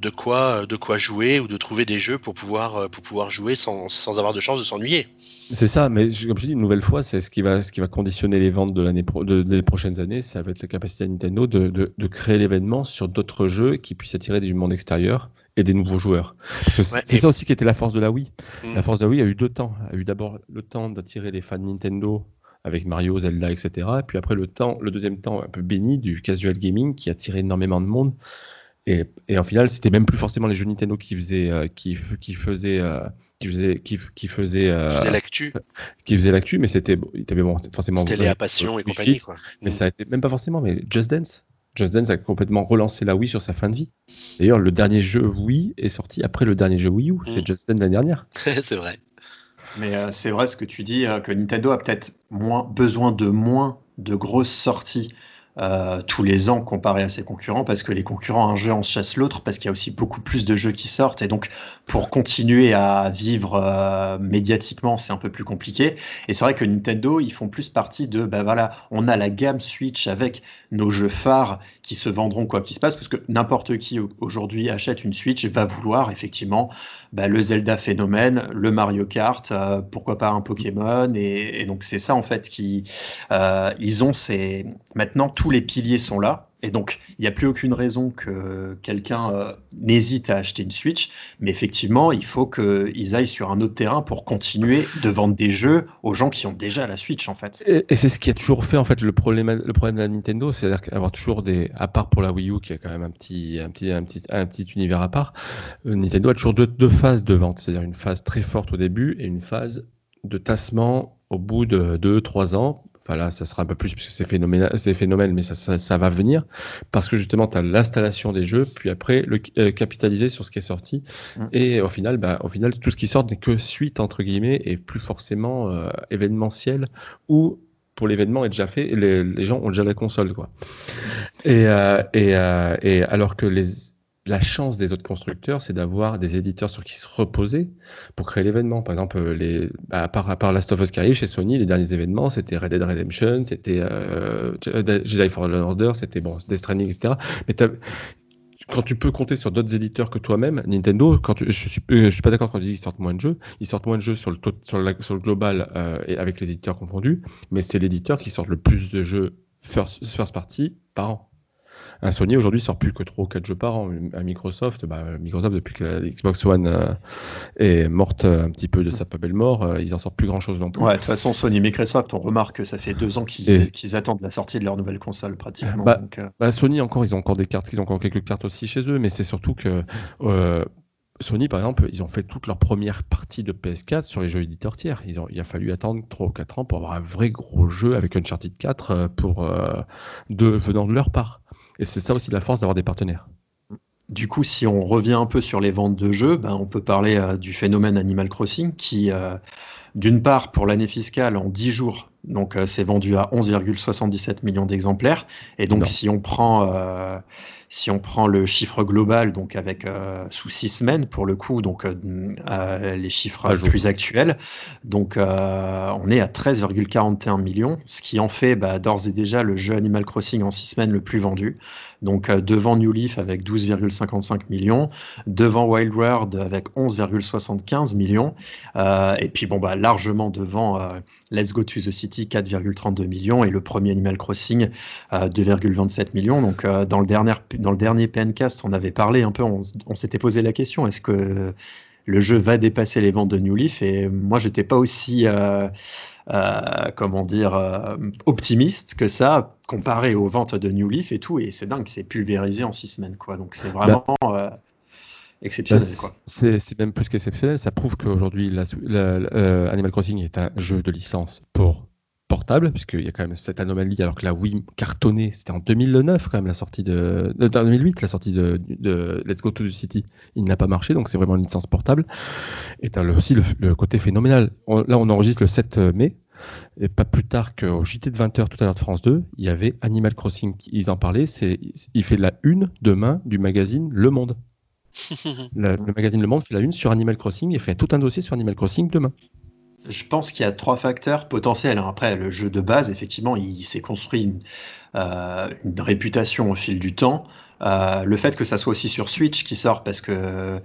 de quoi, de quoi jouer ou de trouver des jeux pour pouvoir, euh, pour pouvoir jouer sans, sans avoir de chance de s'ennuyer. C'est ça, mais comme je dis une nouvelle fois, c'est ce qui va, ce qui va conditionner les ventes de l'année des prochaines années, ça va être la capacité de Nintendo de, de, créer l'événement sur d'autres jeux qui puissent attirer du monde extérieur et des nouveaux joueurs. c'est ça aussi qui était la force de la Wii. Mm. La force de la Wii a eu deux temps. A eu d'abord le temps d'attirer les fans Nintendo avec Mario, Zelda, etc. Et puis après le temps, le deuxième temps un peu béni du casual gaming qui a attiré énormément de monde et, et en final, c'était même plus forcément les jeux Nintendo qui faisaient, euh, qui, qui faisaient, euh, qui faisaient, qui, qui faisaient, euh, l'actu, qui faisait l'actu, mais c'était, bon, forcément. C'était les passion et compagnie, quoi. Mais mm. ça a été même pas forcément, mais Just Dance. Just Dance a complètement relancé la Wii sur sa fin de vie. D'ailleurs, le dernier jeu Wii est sorti après le dernier jeu Wii U. C'est mm. Just Dance l'année dernière. [LAUGHS] c'est vrai. Mais c'est vrai ce que tu dis, que Nintendo a peut-être moins besoin de moins de grosses sorties euh, tous les ans comparé à ses concurrents parce que les concurrents un jeu en chasse l'autre parce qu'il y a aussi beaucoup plus de jeux qui sortent. Et donc pour continuer à vivre euh, médiatiquement c'est un peu plus compliqué. Et c'est vrai que Nintendo ils font plus partie de bah voilà on a la gamme Switch avec nos jeux phares qui se vendront quoi qu'il se passe parce que n'importe qui aujourd'hui achète une Switch va vouloir effectivement bah, le Zelda phénomène le Mario Kart euh, pourquoi pas un Pokémon. Et, donc c'est ça en fait qui ils ont ces maintenant tous les piliers sont là. Et donc, il n'y a plus aucune raison que quelqu'un euh, n'hésite à acheter une Switch. Mais effectivement, il faut qu'ils aillent sur un autre terrain pour continuer de vendre des jeux aux gens qui ont déjà la Switch, en fait. Et, c'est ce qui a toujours fait, en fait, le problème, le problème de la Nintendo. C'est-à-dire qu'avoir toujours des. À part pour la Wii U, qui a quand même un petit, un petit, un petit, un petit univers à part, euh, Nintendo a toujours deux, deux phases de vente. C'est-à-dire une phase très forte au début et une phase de tassement au bout de 2-3 ans Enfin là, ça sera un peu plus puisque c'est phénoménal, c'est phénomène, mais ça, ça, va venir parce que justement, tu as l'installation des jeux, puis après le euh, capitaliser sur ce qui est sorti. Mm. Et au final, bah, au final, tout ce qui sort n'est que suite entre guillemets et plus forcément euh, événementiel ou pour l'événement est déjà fait et les, gens ont déjà la console quoi. Et, euh, et, et alors que les la chance des autres constructeurs, c'est d'avoir des éditeurs sur qui se reposer pour créer l'événement. Par exemple, bah, à, part, à part Last of Us qui arrive chez Sony, les derniers événements, c'était Red Dead Redemption, c'était euh, Jedi Fallen Order, c'était bon, Death etc. Mais quand tu peux compter sur d'autres éditeurs que toi-même, Nintendo, quand je suis, je suis pas d'accord quand tu dis qu'ils sortent moins de jeux, ils sortent moins de jeux sur le, sur, sur le global euh, et avec les éditeurs confondus, mais c'est l'éditeur qui sort le plus de jeux first, first party par an. Un Sony aujourd'hui sort plus que 3 ou 4 jeux par an. À Microsoft, bah, Microsoft depuis que la Xbox One euh, est morte un petit peu de sa belle mort, euh, ils en sortent plus grand chose non plus. Ouais, de toute façon, Sony et Microsoft, on remarque que ça fait deux ans qu'ils attendent la sortie de leur nouvelle console pratiquement. Bah, euh. bah, Sony encore, ils ont encore des cartes, ils ont encore quelques cartes aussi chez eux, mais c'est surtout que Sony, par exemple, ils ont fait toute leur première partie de PS4 sur les jeux éditeurs tiers. Ils ont, il a fallu attendre 3 ou 4 ans pour avoir un vrai gros jeu avec Uncharted 4 pour, de, venant de leur part. Et c'est ça aussi la force d'avoir des partenaires. Du coup, si on revient un peu sur les ventes de jeux, ben, on peut parler euh, du phénomène Animal Crossing qui, euh, d'une part, pour l'année fiscale, en 10 jours, donc euh, c'est vendu à 11,77 millions d'exemplaires. Et donc, si on prend si on prend le chiffre global, donc avec euh, sous six semaines pour le coup, donc euh, euh, les chiffres plus actuels, donc on est à 13,41 millions, ce qui en fait bah, d'ores et déjà le jeu Animal Crossing en six semaines le plus vendu. Donc devant New Leaf avec 12,55 millions, devant Wild World avec 11,75 millions, et puis bon bah largement devant Let's Go to the City 4,32 millions et le premier Animal Crossing 2,27 millions. Donc dans le dernier dans le dernier PNcast, on avait parlé un peu, on, s'était posé la question est-ce que le jeu va dépasser les ventes de New Leaf? Et moi j'étais pas aussi euh, euh, comment dire euh, optimiste que ça comparé aux ventes de New Leaf et tout et c'est dingue c'est pulvérisé en six semaines quoi donc c'est vraiment bah, exceptionnel bah. C'est même plus qu'exceptionnel ça prouve qu'aujourd'hui Animal Crossing est un jeu de licence pour portable, puisqu'il y a quand même cette anomalie, alors que la Wii cartonnée, c'était en 2009 quand même la sortie de... 2008, la sortie de, Let's Go to the City, il n'a pas marché, donc c'est vraiment une licence portable. Et aussi le, côté phénoménal. là, on enregistre le 7 mai, et pas plus tard qu'au JT de 20h tout à l'heure de France 2, il y avait Animal Crossing, ils en parlaient, il fait la une demain du magazine Le Monde. [LAUGHS] le, le magazine Le Monde fait la une sur Animal Crossing et fait tout un dossier sur Animal Crossing demain. Je pense qu'il y a trois facteurs potentiels. Hein. Après, le jeu de base, effectivement, il, s'est construit une, euh, une, réputation au fil du temps. Euh, le fait que ça soit aussi sur Switch qui sort parce que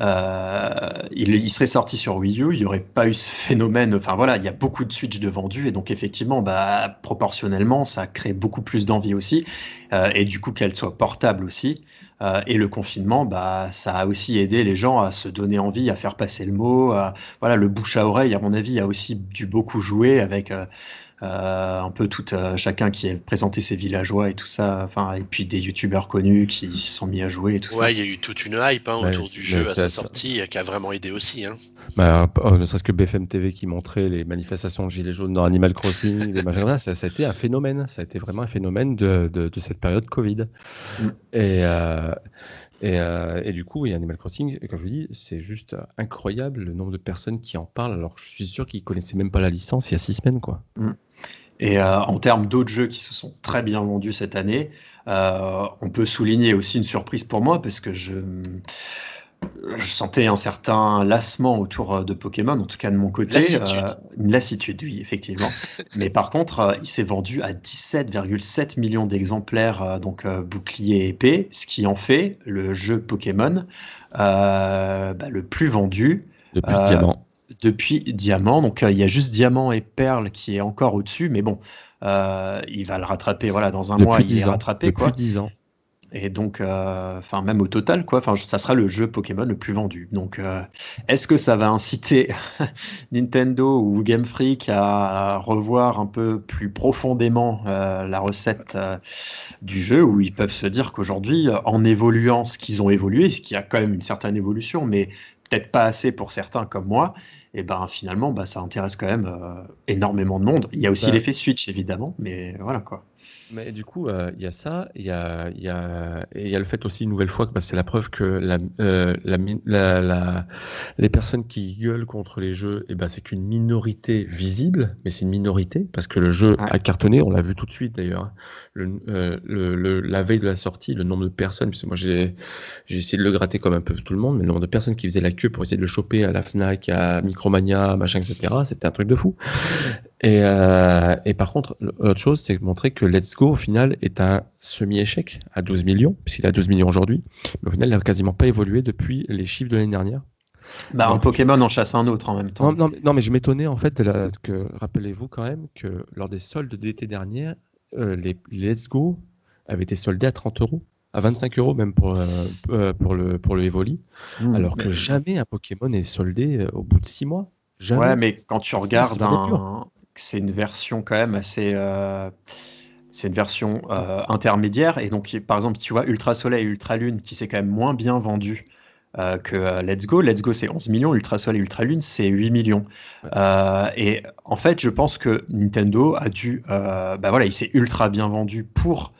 euh, il, serait sorti sur Wii U, il n'y aurait pas eu ce phénomène. Enfin voilà, il y a beaucoup de Switch de vendus et donc effectivement, bah, proportionnellement, ça crée beaucoup plus d'envie aussi euh, et du coup qu'elle soit portable aussi. et le confinement, bah, ça a aussi aidé les gens à se donner envie, à faire passer le mot. voilà, le bouche à oreille, à mon avis, a aussi dû beaucoup jouer avec un peu tout euh, chacun qui a présenté ses villageois et tout ça, enfin et puis des youtubeurs connus qui se sont mis à jouer et tout ça. Ouais, il y a eu toute une hype hein, autour du jeu à sa sortie qui a vraiment aidé aussi. Hein. Bah, euh, ne serait-ce que BFM TV qui montrait les manifestations de gilets jaunes dans Animal Crossing, [LAUGHS] ça, a été un phénomène, ça a été vraiment un phénomène de, de, cette période Covid. Mm. Et euh, et, du coup, Animal Crossing, comme je vous dis, c'est juste incroyable le nombre de personnes qui en parlent, alors que je suis sûr qu'ils connaissaient même pas la licence il y a six semaines, quoi. Mm. Et euh, en termes d'autres jeux qui se sont très bien vendus cette année, euh, on peut souligner aussi une surprise pour moi parce que je je sentais un certain lassement autour euh, de Pokémon, en tout cas de mon côté. Lassitude. une lassitude, oui, effectivement. [LAUGHS] Mais par contre, euh, il s'est vendu à 17,7 millions d'exemplaires, euh, donc bouclier épée, ce qui en fait le jeu Pokémon bah, le plus vendu. Depuis Diamant. Depuis Diamant. Donc il y a juste Diamant et Perle qui est encore au-dessus, mais bon, il va le rattraper. Voilà, dans un mois, il est rattrapé. Depuis quoi. 10 ans. Et donc, euh, même au total, quoi, enfin, ça sera le jeu Pokémon le plus vendu. Donc, euh, est-ce que ça va inciter [LAUGHS] Nintendo ou Game Freak à revoir un peu plus profondément euh, la recette du jeu, où ils peuvent se dire qu'aujourd'hui, en évoluant ce qu'ils ont évolué, ce qui a quand même une certaine évolution, mais peut-être pas assez pour certains comme moi, et ben finalement, bah, ça intéresse quand même énormément de monde. Il y a aussi bah l'effet Switch, évidemment, mais voilà quoi. Mais du coup, euh, il y a ça, il y a, y, a, y a le fait aussi, une nouvelle fois, que bah, c'est la preuve que la, euh, la, la, les personnes qui gueulent contre les jeux, et eh ben, c'est qu'une minorité visible, mais c'est une minorité, parce que le jeu a cartonné, on l'a vu tout de suite d'ailleurs. Hein. Euh, le, le, la veille de la sortie, le nombre de personnes, puisque moi j'ai essayé de le gratter comme un peu tout le monde, mais le nombre de personnes qui faisaient la queue pour essayer de le choper à la FNAC, à Micromania, machin, etc., c'était un truc de fou. Et, euh, et par contre, l'autre chose, c'est montrer que Let's Go, au final, est un semi-échec à 12 millions, puisqu'il a 12 millions aujourd'hui. Mais au final, il n'a quasiment pas évolué depuis les chiffres de l'année dernière. Bah, un Pokémon en chasse un autre en même temps. Non, non, mais je m'étonnais en fait que, rappelez-vous quand même que lors des soldes d'été dernier, euh, les, Let's Go avaient été soldés à 30 euros, à 25 euros même pour, euh, euh, pour, le, pour le Evoli, mmh. alors que jamais un Pokémon est soldé au bout de 6 mois. Ouais, mais quand tu regardes un, c'est une version quand même assez. Euh, c'est une version euh, intermédiaire. Et donc, par exemple, tu vois, Ultra Soleil et Ultra Lune, qui s'est quand même moins bien vendu euh, que Let's Go. Let's Go, c'est 11 millions. Ultra Soleil et Ultra Lune, c'est 8 millions. et en fait, je pense que Nintendo a dû. bah voilà, il s'est ultra bien vendu pour.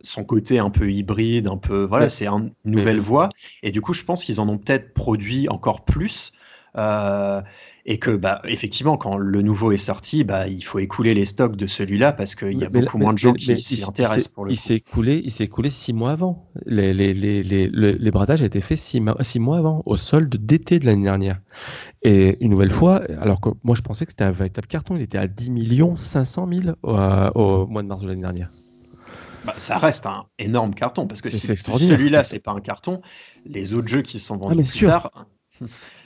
son côté un peu hybride, un peu voilà, c'est une nouvelle voie. Et du coup, je pense qu'ils en ont peut-être produit encore plus. Euh, et que bah, effectivement quand le nouveau est sorti bah, il faut écouler les stocks de celui-là parce qu'il y a beaucoup moins de gens qui s'y intéressent pour le il s'est écoulé il s'est écoulé six mois avant. Les, les, les, les, les bradages a été fait six, six mois avant au solde d'été de l'année dernière. Et une nouvelle fois alors que moi je pensais que c'était un véritable carton il était à 10 millions 500 000 au, mois de mars de l'année dernière. Bah, ça reste un énorme carton parce que si celui-là c'est pas un carton, les autres jeux qui sont vendus ah, plus tard,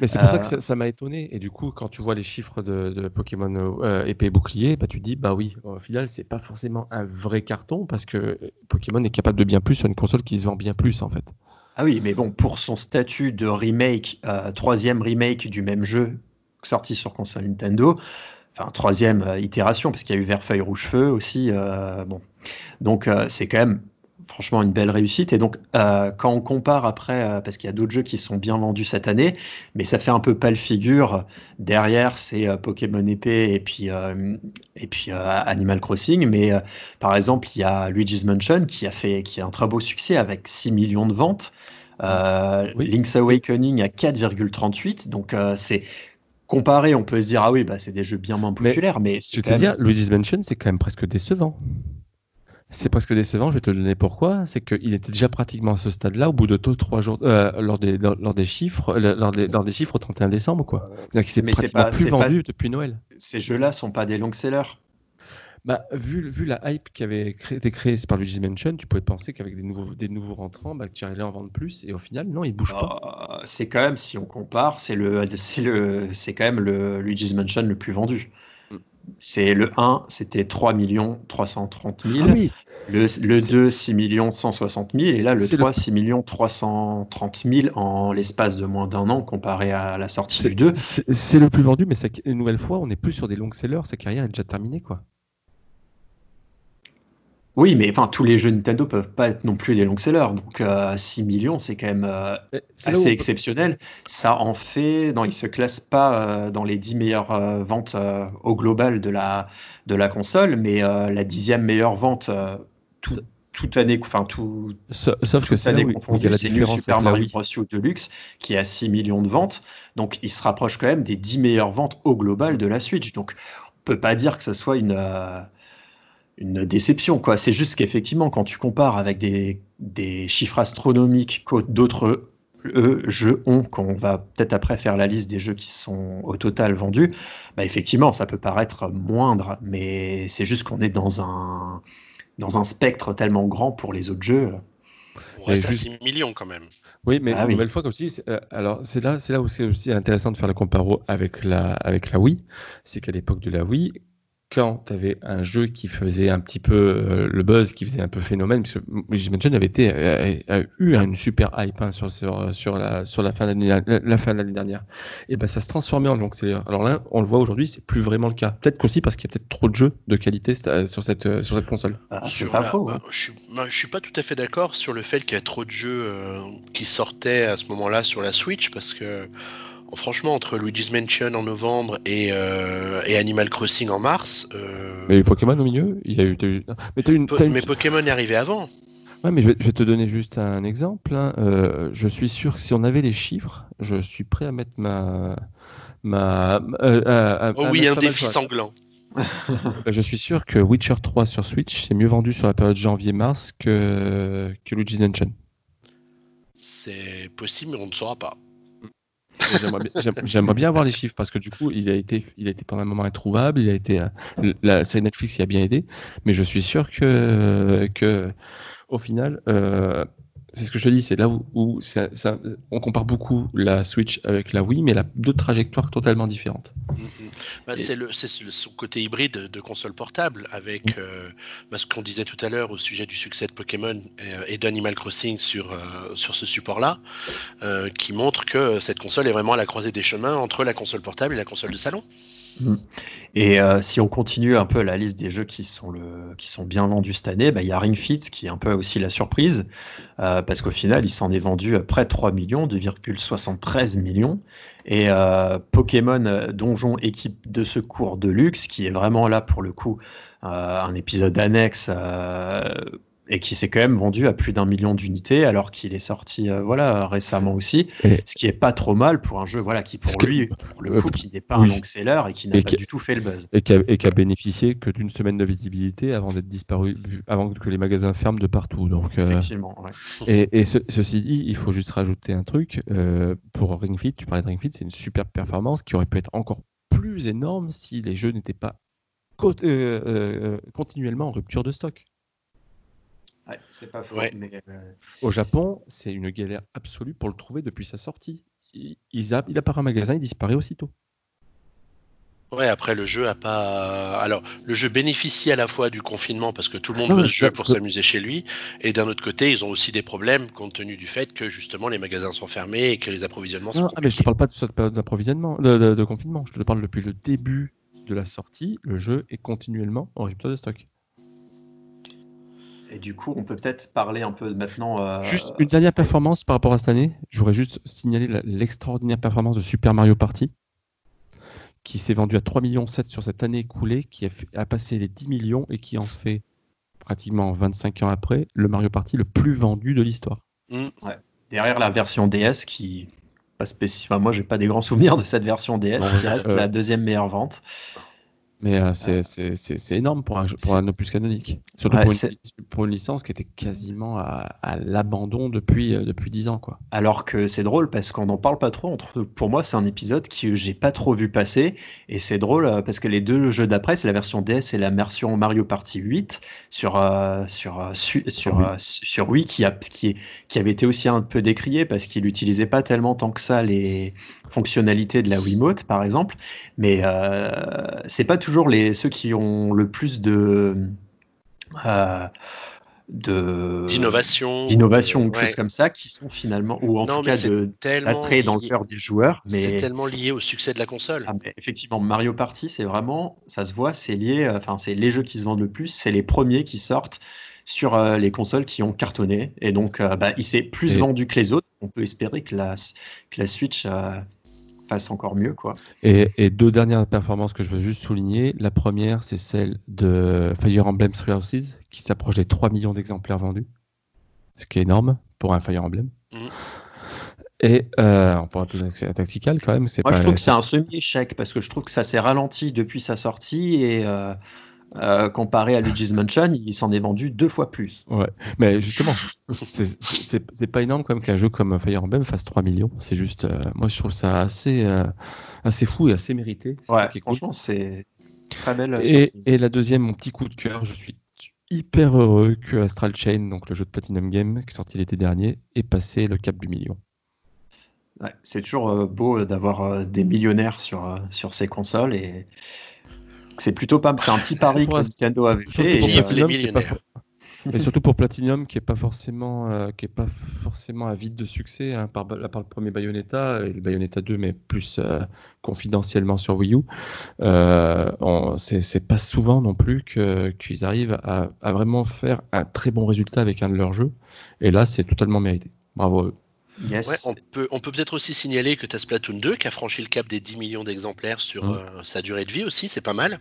mais c'est pour ça que euh. ça m'a étonné. Et du coup, quand tu vois les chiffres de, Pokémon euh, épée bouclier, bah, tu te dis, bah oui, au final, c'est pas forcément un vrai carton parce que Pokémon est capable de bien plus sur une console qui se vend bien plus en fait. Ah oui, mais bon, pour son statut de remake, euh, troisième remake du même jeu sorti sur console Nintendo, enfin troisième itération, parce qu'il y a eu Verfeuille Rouge Feu aussi, bon. Donc c'est quand même franchement une belle réussite. Et donc, euh, quand on compare après, euh, parce qu'il y a d'autres jeux qui sont bien vendus cette année, mais ça fait un peu pâle figure. Derrière, c'est euh, Pokémon épée et puis, et puis Animal Crossing. Mais par exemple, il y a Luigi's Mansion qui a fait qui a un très beau succès avec 6 millions de ventes. Link's Awakening à 4,38. Donc, c'est comparé, on peut se dire, ah oui, bah, c'est des jeux bien moins populaires. Mais, je te dire, Luigi's Mansion, c'est quand même presque décevant. C'est presque décevant, je vais te donner pourquoi. C'est qu'il était déjà pratiquement à ce stade-là au bout de trois jours, euh, lors, des, lors, des chiffres, euh, lors des, lors des chiffres au 31 décembre. Quoi. Donc, il s'est pratiquement plus vendu depuis Noël. Ces jeux-là sont pas des longs sellers. Bah, vu, vu la hype qui avait été créée par Luigi's Mansion, tu pouvais penser qu'avec des nouveaux, des nouveaux rentrants, bah, tu allais en vendre plus. Et au final, non, il bouge pas. Ah, c'est quand même, si on compare, c'est le, c'est le, c'est quand même le Luigi's Mansion le plus vendu. C'est le 1, c'était 3 330 000. Ah oui, le, 2, 6 160 000, et là, le 3, 6 330 000 en l'espace de moins d'un an comparé à la sortie du 2. C'est le plus vendu, mais une nouvelle fois, on n'est plus sur des longs sellers, sa carrière est déjà terminée, quoi. Oui, mais enfin, tous les jeux Nintendo peuvent pas être non plus des longs sellers. Donc, 6 euh, millions, c'est quand même euh, assez exceptionnel. Ça en fait, non, il se classe pas euh, dans les 10 meilleures ventes au global de la, de la console, mais la dixième meilleure vente toute année, enfin tout, sauf que cette année confondue, c'est New Super Mario Bros. Deluxe qui a 6 millions de ventes, donc il se rapproche quand même des 10 meilleures ventes au global de la Switch. Donc on peut pas dire que ça soit une euh, une déception quoi. C'est juste qu'effectivement quand tu compares avec des, des chiffres astronomiques que d'autres jeux ont, qu'on va peut-être après faire la liste des jeux qui sont au total vendus, bah effectivement ça peut paraître moindre, mais c'est juste qu'on est dans un dans un spectre tellement grand pour les autres jeux. On reste à 6 millions quand même. Oui, mais ah une nouvelle fois, comme si, euh, alors c'est là, c'est là où c'est aussi intéressant de faire le comparo avec la, avec la Wii. C'est qu'à l'époque de la Wii, quand tu avais un jeu qui faisait un petit peu euh, le buzz, qui faisait un peu phénomène, parce que Luigi's Mansion avait été, a, eu une super hype hein, sur, sur, sur, la, sur la fin de l'année dernière, et ben ça se transformait en long seller. Alors là, on le voit aujourd'hui, c'est plus vraiment le cas. Peut-être qu'aussi parce qu'il y a peut-être trop de jeux de qualité euh, sur cette, euh, sur cette console. Ah, pas faux. Hein. je, suis, je suis pas tout à fait d'accord sur le fait qu'il y a trop de jeux qui sortaient à ce moment-là sur la Switch, parce que franchement, entre Luigi's Mansion en novembre et, euh, Animal Crossing en mars. Euh, mais Pokémon au milieu il y a eu, Mais, Pokémon est arrivé avant. Ouais, mais je vais, te donner juste un exemple. Hein. Euh, je suis sûr que si on avait les chiffres, je suis prêt à mettre ma. ma oh oui, un défi sanglant. [LAUGHS] je suis sûr que Witcher 3 sur Switch, c'est mieux vendu sur la période janvier-mars que, que Luigi's Mansion. C'est possible, mais on ne saura pas. J'aimerais bien avoir les chiffres parce que du coup, il a été, il a été pendant un moment introuvable. Il a été, euh, la série Netflix y a bien aidé, mais je suis sûr que, au final, euh, c'est ce que je te dis, c'est là où, ça, on compare beaucoup la Switch avec la Wii, mais elle a deux trajectoires totalement différentes. Mm-hmm. Bah, c'est le, son côté hybride de console portable, avec mm. euh, bah, ce qu'on disait tout à l'heure au sujet du succès de Pokémon et, d'Animal Crossing sur, euh, sur ce support-là, euh, qui montre que cette console est vraiment à la croisée des chemins entre la console portable et la console de salon. Mm. Et euh, si on continue un peu la liste des jeux qui sont, le, qui sont bien vendus cette année, bah, il y a Ring Fit qui est un peu aussi la surprise, euh, parce qu'au final, il s'en est vendu près de 3 millions, 2,73 millions. Et euh, Pokémon Donjon Équipe de Secours de Luxe, qui est vraiment là pour le coup un épisode annexe et qui s'est quand même vendu à plus d'un million d'unités alors qu'il est sorti euh, voilà récemment aussi. Ce qui est pas trop mal pour un jeu voilà qui pour lui pour le coup qui n'est pas un long seller et qui n'a pas du tout fait le buzz. et qui a, bénéficié que d'une semaine de visibilité avant d'être disparu avant que les magasins ferment de partout. Donc euh, effectivement et, ceci dit il faut juste rajouter un truc euh, pour Ring Fit tu parlais de Ring Fit c'est une superbe performance qui aurait pu être encore plus énorme si les jeux n'étaient pas continuellement en rupture de stock c'est pas faux. Euh, Au Japon, c'est une galère absolue pour le trouver depuis sa sortie. Il, il, a, il apparaît un magasin, il disparaît aussitôt. Ouais, après le jeu a pas. Alors, le jeu bénéficie à la fois du confinement parce que tout le monde veut ce jeu pour s'amuser chez lui, et d'un autre côté, ils ont aussi des problèmes compte tenu du fait que justement les magasins sont fermés et que les approvisionnements sont. Non, ah, mais je te parle pas de cette période d'approvisionnement, de, confinement. Je te parle depuis le début de la sortie. Le jeu est continuellement en rupture de stock. Et du coup, on peut peut-être parler un peu maintenant. Euh, juste une dernière performance par rapport à cette année. Je voudrais juste signaler l'extraordinaire performance de Super Mario Party qui s'est vendu à 3,7 millions sur cette année écoulée, qui a, passé les 10 millions et qui en fait pratiquement 25 ans après le Mario Party le plus vendu de l'histoire. Mmh. Derrière la version DS qui pas spécifique, moi j'ai pas des grands [LAUGHS] souvenirs de cette version DS qui reste euh, la deuxième meilleure vente. Mais euh, c'est énorme pour un, pour un opus canonique. Surtout pour, une, licence qui était quasiment à, l'abandon depuis, euh, depuis 10 ans. Quoi. Alors que c'est drôle parce qu'on n'en parle pas trop. Entre, pour moi, c'est un épisode que j'ai pas trop vu passer. Et c'est drôle euh, parce que les deux jeux d'après, c'est la version DS et la version Mario Party 8 sur, sur, sur, sur, Wii qui, a, qui, qui avait été aussi un peu décrié parce qu'il n'utilisait pas tellement tant que ça les fonctionnalités de la Wiimote, par exemple. Mais c'est pas toujours toujours les, ceux qui ont le plus de. Euh, d'innovation d'innovation ou de choses comme ça qui sont finalement ou en tout cas de d'attrait dans le cœur des joueurs mais c'est tellement lié au succès de la console. Ah, effectivement Mario Party c'est vraiment ça se voit c'est lié euh, enfin c'est les jeux qui se vendent le plus c'est les premiers qui sortent sur euh, les consoles qui ont cartonné. Et donc bah, il s'est plus vendu que les autres. On peut espérer que la que la Switch encore mieux. Quoi. Et, deux dernières performances que je veux juste souligner. La première, c'est celle de Fire Emblem Three Houses, qui s'approche des 3 millions d'exemplaires vendus, ce qui est énorme pour un Fire Emblem. Mm. Et euh, on pourra un tactical quand même. Moi, je trouve que c'est un semi-échec parce que je trouve que ça s'est ralenti depuis sa sortie et euh, euh, comparé à Luigi's Mansion, il s'en est vendu deux fois plus. Ouais, mais justement, c'est pas énorme comme qu'un jeu comme Fire Emblem fasse 3 millions. C'est juste, euh, moi je trouve ça assez, euh, assez fou et assez mérité. Ouais, franchement, c'est très belle. Et, et, la deuxième, mon petit coup de cœur, je suis hyper heureux que Astral Chain, donc le jeu de Platinum Game qui est sorti l'été dernier, ait passé le cap du million. Ouais, c'est toujours beau d'avoir des millionnaires sur, sur ces consoles et c'est plutôt pas. C'est un petit pari que Nintendo avait fait. Et, surtout pour Platinum, qui est pas forcément, euh, qui est pas forcément avide de succès, hein, par, part le premier Bayonetta et le Bayonetta 2, mais plus euh, confidentiellement sur Wii U. Euh, c'est pas souvent non plus qu'ils arrivent à, vraiment faire un très bon résultat avec un de leurs jeux. Et là, c'est totalement mérité. Bravo à eux. Yes. on peut on peut peut-être aussi signaler que tu as Splatoon 2 qui a franchi le cap des 10 millions d'exemplaires sur mmh. euh, sa durée de vie aussi, c'est pas mal.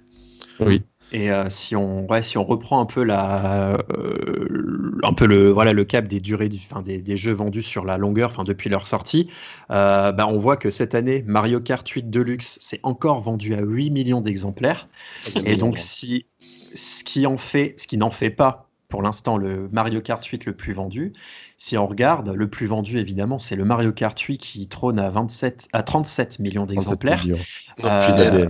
Oui. Et euh, si on ouais, si on reprend un peu la euh, un peu le voilà le cap des durées enfin, des, des, jeux vendus sur la longueur enfin depuis leur sortie, bah, on voit que cette année Mario Kart 8 Deluxe s'est encore vendu à 8 millions d'exemplaires. Et donc si ce qui en fait ce qui n'en fait pas pour l'instant le Mario Kart 8 le plus vendu. Si on regarde, le plus vendu évidemment, c'est le Mario Kart 8 qui trône à 27 à 37 millions d'exemplaires. Euh,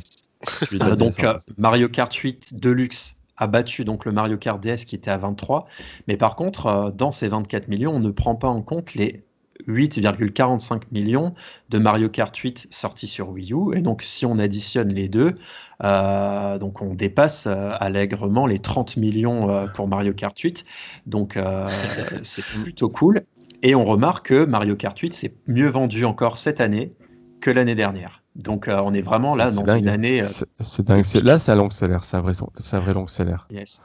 euh, donc euh, Mario Kart 8 Deluxe a battu donc le Mario Kart DS qui était à 23, mais par contre dans ces 24 millions, on ne prend pas en compte les 8,45 millions de Mario Kart 8 sortis sur Wii U. Et donc, si on additionne les deux, euh, donc on dépasse euh, allègrement les 30 millions euh, pour Mario Kart 8. Donc, [LAUGHS] c'est plutôt cool. Et on remarque que Mario Kart 8 s'est mieux vendu encore cette année que l'année dernière. Donc, on est vraiment là dans une année. c'est dingue. Là, c'est un long salaire. C'est un vrai, un vrai long salaire. Yes.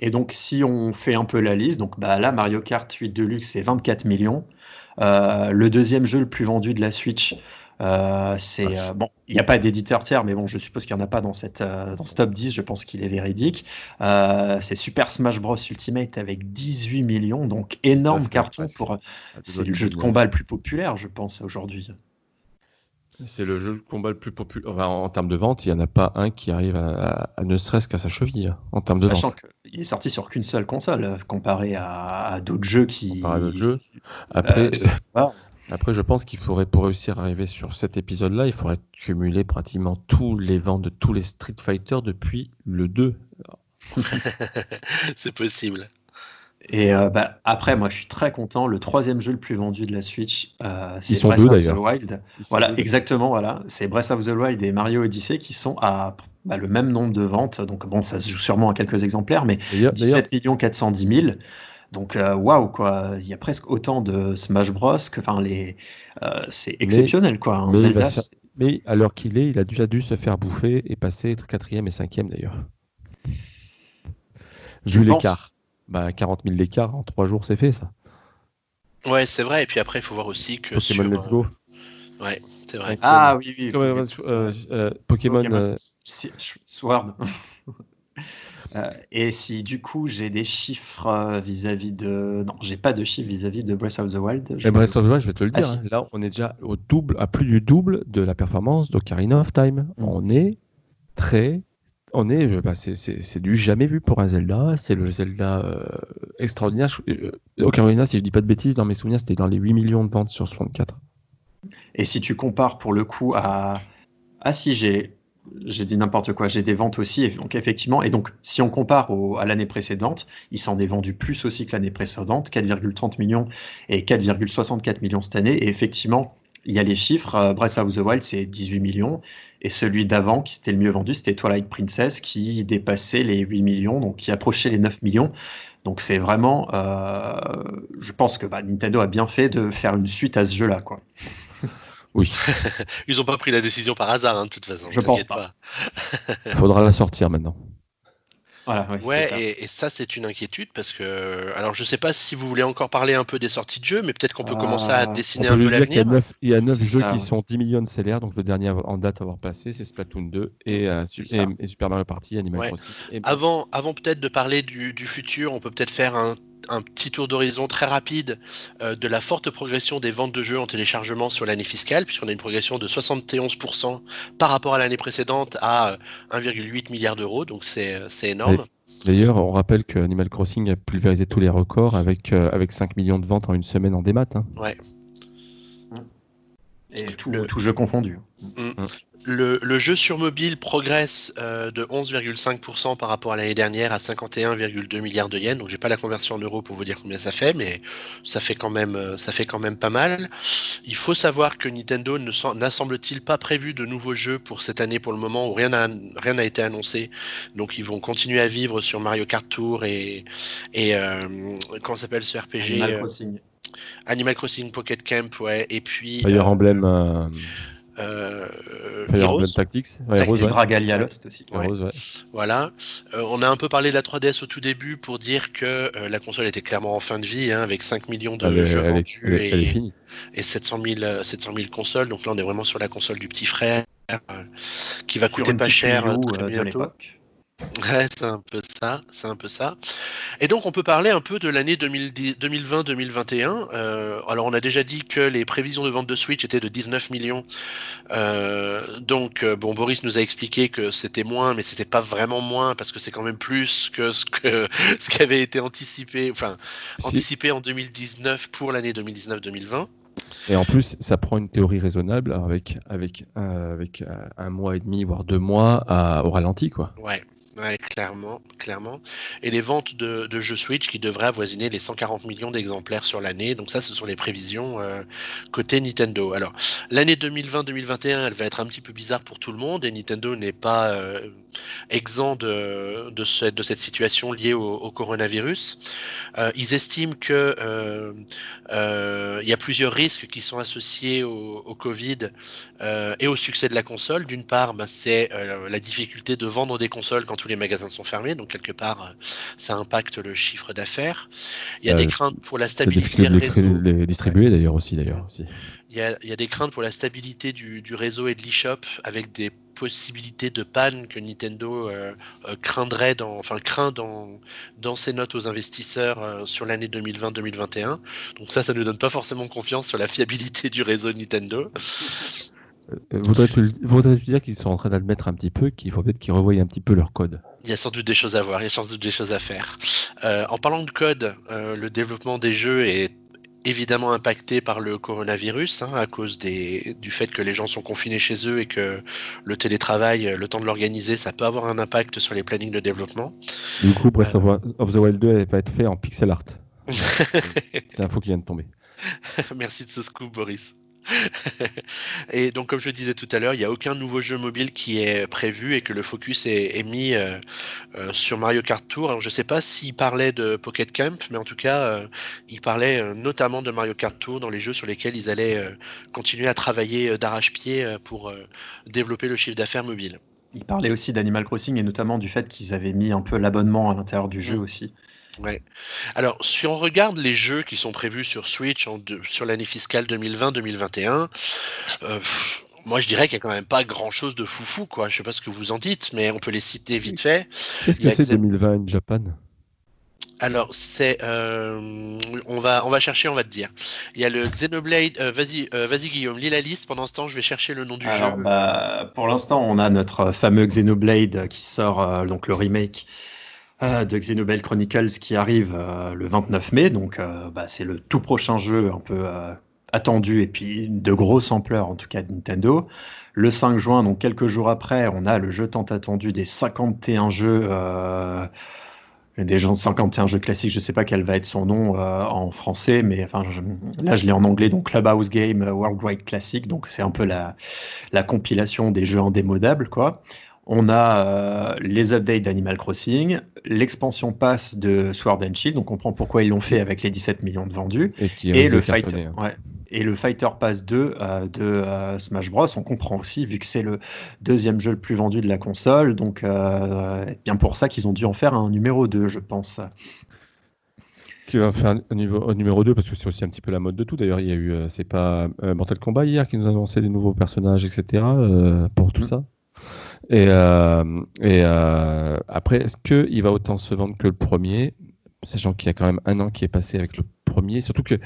Et donc, si on fait un peu la liste, donc bah, là, Mario Kart 8 Deluxe, c'est 24 millions. Euh, le deuxième jeu le plus vendu de la Switch, euh, c'est euh, bon, il n'y a pas d'éditeur tiers, mais bon, je suppose qu'il n'y en a pas dans cette dans ce top 10. Je pense qu'il est véridique. c'est Super Smash Bros Ultimate avec 18 millions, donc énorme carton pour. C'est le jeu de combat le plus populaire, je pense aujourd'hui. C'est le jeu de combat le plus populaire. en termes de vente, il n'y en a pas un qui arrive à, ne serait-ce qu'à sa cheville hein, en termes de Sachant qu'il est sorti sur qu'une seule console, euh, comparé à, d'autres jeux qui. Comparé à d'autres jeux. Après, euh, [LAUGHS] après je pense qu'il faudrait, pour réussir à arriver sur cet épisode-là, il faudrait cumuler pratiquement tous les ventes de tous les Street Fighter depuis le 2. [LAUGHS] [LAUGHS] C'est possible. Et euh, bah, après, moi, je suis très content. Le troisième jeu le plus vendu de la Switch, euh, c'est Breath of the Wild. Voilà, exactement. Voilà, c'est Breath of the Wild et Mario Odyssey qui sont à bah, le même nombre de ventes. Donc bon, ça se joue sûrement à quelques exemplaires, mais 17 millions 410 000. Donc euh, waouh quoi, il y a presque autant de Smash Bros que enfin les, c'est exceptionnel quoi. Hein. mais, à l'heure qu'il est, il a déjà dû se faire bouffer et passer quatrième et cinquième d'ailleurs. Vu l'écart bah, 40 000 d'écart en 3 jours, c'est fait ça. Ouais, c'est vrai. Et puis après, il faut voir aussi que. Pokémon Let's Go. Euh, ouais, c'est vrai. Ah oui, oui. Euh, euh, Pokémon, Sword. [LAUGHS] et si du coup j'ai des chiffres vis-à-vis de. Non, j'ai pas de chiffres vis-à-vis de Breath of the Wild. Je... Breath of the Wild, je vais te le ah, dire. Hein. Là, on est déjà au double, à plus du double de la performance d'Ocarina of Time. Mm. On est très on est, euh, bah, c'est du jamais vu pour un Zelda. C'est le Zelda euh, extraordinaire. Euh, Ocarina, si je dis pas de bêtises, dans mes souvenirs, c'était dans les 8 millions de ventes sur 64. Et si tu compares pour le coup à. Ah, si, j'ai. J'ai dit n'importe quoi, j'ai des ventes aussi, donc effectivement, et donc si on compare à l'année précédente, il s'en est vendu plus aussi que l'année précédente, 4,30 millions et 4,64 millions cette année, et effectivement, il y a les chiffres. Euh, Breath of the Wild, c'est 18 millions. Et celui d'avant, qui s'était le mieux vendu, c'était Twilight Princess, qui dépassait les 8 millions, donc qui approchait les 9 millions. Donc c'est vraiment. Euh, je pense que bah, Nintendo a bien fait de faire une suite à ce jeu-là. quoi. [LAUGHS] Oui. Ils n'ont pas pris la décision par hasard, hein, de toute façon. Je pense pas. Il faudra la sortir maintenant ouais, Et, ça c'est une inquiétude parce que, alors je sais pas si vous voulez encore parler un peu des sorties de jeux, mais peut-être qu'on peut commencer à ah, dessiner un peu l'avenir. Il y a 9 jeux qui sont 10 millions de CLR, donc le dernier en date à avoir passé, c'est Splatoon 2 et, euh, et, Super Mario Party, Animal Crossing. Avant, avant peut-être de parler du, du futur, on peut peut-être faire un un petit tour d'horizon très rapide euh, de la forte progression des ventes de jeux en téléchargement sur l'année fiscale, puisqu'on a une progression de 71% par rapport à l'année précédente à 1,8 euh, milliard d'euros, donc c'est euh, énorme. D'ailleurs, on rappelle que Animal Crossing a pulvérisé tous les records avec, avec 5 millions de ventes en une semaine en démat. Hein. Ouais. Et tout, tout jeu confondu. Mm. Mm. Le, jeu sur mobile progresse euh, de 11,5% par rapport à l'année dernière à 51,2 milliards de yens. Donc j'ai pas la conversion en euros pour vous dire combien ça fait, mais ça fait quand même, euh, ça fait quand même pas mal. Il faut savoir que Nintendo n'a semble-t-il pas prévu de nouveaux jeux pour cette année pour le moment où rien n'a rien n'a été annoncé. Donc ils vont continuer à vivre sur Mario Kart Tour et et euh, comment s'appelle ce RPG Animal Crossing. Animal Crossing Pocket Camp, ouais. Et puis. Fire Emblem. Euh, Heroes. Tactics, Dragalia Lost aussi. Voilà. Euh, on a un peu parlé de la 3DS au tout début pour dire que euh, la console était clairement en fin de vie, hein, avec 5 millions de jeux vendus et, et 700, 000, 700 000 consoles. Donc là, on est vraiment sur la console du petit frère qui va coûter pas cher très bientôt. Ouais, c'est un peu ça, c'est un peu ça. Et donc on peut parler un peu de l'année 2020-2021. Euh, alors on a déjà dit que les prévisions de vente de Switch étaient de 19 millions. Euh, donc euh, bon, Boris nous a expliqué que c'était moins, mais c'était pas vraiment moins parce que c'est quand même plus que ce que [LAUGHS] ce qui avait été anticipé, enfin anticipé en 2019 pour l'année 2019-2020. Et en plus, ça prend une théorie raisonnable avec, avec, avec un mois et demi, voire deux mois à, au ralenti. Quoi. Ouais, Clairement, clairement. Et les ventes de, jeux Switch qui devraient avoisiner les 140 millions d'exemplaires sur l'année. Donc ça, ce sont les prévisions euh, côté Nintendo. Alors, l'année 2020-2021, elle va être un petit peu bizarre pour tout le monde et Nintendo n'est pas euh, exempt de, de, cette situation liée au, coronavirus. Euh, ils estiment que il y a plusieurs risques qui sont associés au, au Covid et au succès de la console. D'une part, ben, c'est la difficulté de vendre des consoles quand tous les magasins sont fermés, donc quelque part, euh, ça impacte le chiffre d'affaires. Il y a euh, des craintes pour la stabilité du réseau. Les distribuer d'ailleurs aussi, d'ailleurs aussi. Il y, a, il y, a, des craintes pour la stabilité du, du réseau et de l'eShop avec des possibilités de panne que Nintendo euh, craindrait dans, enfin craint dans, dans ses notes aux investisseurs sur l'année 2020-2021. Donc ça, ça ne donne pas forcément confiance sur la fiabilité du réseau Nintendo. Euh, voudrais-tu voudrais dire qu'ils sont en train d'admettre un petit peu qu'il faut peut-être qu'ils revoient un petit peu leur code? Il y a sans doute des choses à voir, il y a sans doute des choses à faire. Euh, en parlant de code, euh, le développement des jeux est évidemment impacté par le coronavirus, hein, à cause des, du fait que les gens sont confinés chez eux et que le télétravail, le temps de l'organiser, ça peut avoir un impact sur les plannings de développement. Du coup, Breath of the Wild 2 va être fait en pixel art. [LAUGHS] C'est l'info qui vient de tomber. Merci de ce scoop, Boris. [LAUGHS] et donc, comme je le disais tout à l'heure, il n'y a aucun nouveau jeu mobile qui est prévu et que le focus est, mis euh, euh, sur Mario Kart Tour. Alors, je ne sais pas s'il parlait de Pocket Camp, mais en tout cas, euh, il parlait notamment de Mario Kart Tour dans les jeux sur lesquels ils allaient continuer à travailler d'arrache-pied pour développer le chiffre d'affaires mobile. Il parlait aussi d'Animal Crossing et notamment du fait qu'ils avaient mis un peu l'abonnement à l'intérieur du jeu aussi. Ouais. Alors, si on regarde les jeux qui sont prévus sur Switch sur l'année fiscale 2020-2021, euh, moi je dirais qu'il n'y a quand même pas grand chose de foufou, quoi. Je sais pas ce que vous en dites, mais on peut les citer vite fait. Qu'est-ce que c'est 2020 en Japan alors, c'est. Euh, on, va, on va chercher, on va te dire. Il y a le Xenoblade. Euh, vas-y, vas-y Guillaume, lis la liste. Pendant ce temps, je vais chercher le nom du jeu. Bah, pour l'instant, on a notre fameux Xenoblade qui sort, donc le remake de Xenoblade Chronicles qui arrive euh, le 29 mai. Donc, euh, bah, c'est le tout prochain jeu un peu attendu et puis de grosse ampleur en tout cas de Nintendo. Le 5 juin, donc quelques jours après, on a le jeu tant attendu des 51 jeux. des gens de 51 jeux classiques, je ne sais pas quel va être son nom en français, mais enfin, là je l'ai en anglais, donc Clubhouse Game Worldwide Classic, donc c'est un peu la, la compilation des jeux indémodables, quoi. On a euh, les updates d'Animal Crossing, l'expansion pass de Sword and Shield, donc on comprend pourquoi ils l'ont fait avec les 17 millions de vendus, et, le, fighter, hein. et le Fighter Pass 2 euh, de euh, Smash Bros. On comprend aussi, vu que c'est le deuxième jeu le plus vendu de la console, donc bien pour ça qu'ils ont dû en faire un numéro 2, je pense. Qui va faire un, numéro 2 parce que c'est aussi un petit peu la mode de tout. D'ailleurs, il y a eu, c'est pas Mortal Kombat hier qui nous a annoncé des nouveaux personnages, etc. pour tout mm. ça. Et, euh, et euh, après, est-ce qu'il va autant se vendre que le premier, sachant qu'il y a quand même un an qui est passé avec le premier, surtout que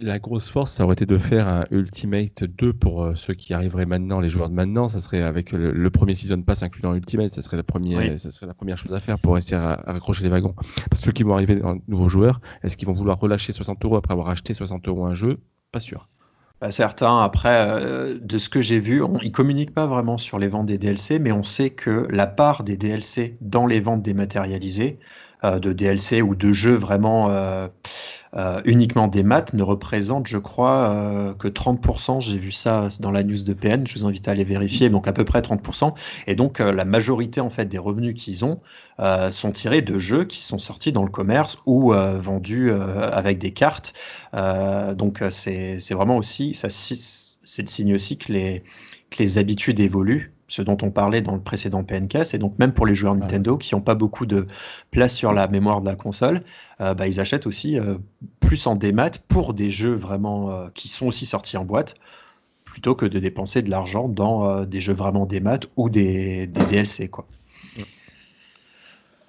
la grosse force, ça aurait été de faire un Ultimate 2 pour euh, ceux qui arriveraient maintenant, les joueurs de maintenant. Ça serait avec le, premier Season Pass inclus dans Ultimate, ça serait, la première, ça serait la première chose à faire pour essayer à, raccrocher les wagons. Parce que ceux qui vont arriver en nouveaux joueurs, est-ce qu'ils vont vouloir relâcher 60 euros après avoir acheté 60 euros un jeu? Pas sûr. Bah, certains, après, euh, de ce que j'ai vu, ils communiquent pas vraiment sur les ventes des DLC, mais on sait que la part des DLC dans les ventes dématérialisées, euh, de DLC ou de jeux vraiment euh, euh, uniquement des maths ne représente, je crois, que 30%. J'ai vu ça dans la news de PN. Je vous invite à aller vérifier. Donc à peu près 30%. Et donc la majorité en fait des revenus qu'ils ont sont tirés de jeux qui sont sortis dans le commerce ou vendus avec des cartes. donc c'est vraiment aussi ça, c'est le signe aussi que les que les habitudes évoluent ce dont on parlait dans le précédent PNK, et donc même pour les joueurs Nintendo qui n'ont pas beaucoup de place sur la mémoire de la console, euh, bah, ils achètent aussi euh, plus en démat pour des jeux vraiment euh, qui sont aussi sortis en boîte, plutôt que de dépenser de l'argent dans des jeux vraiment démat ou des, des DLC. Quoi.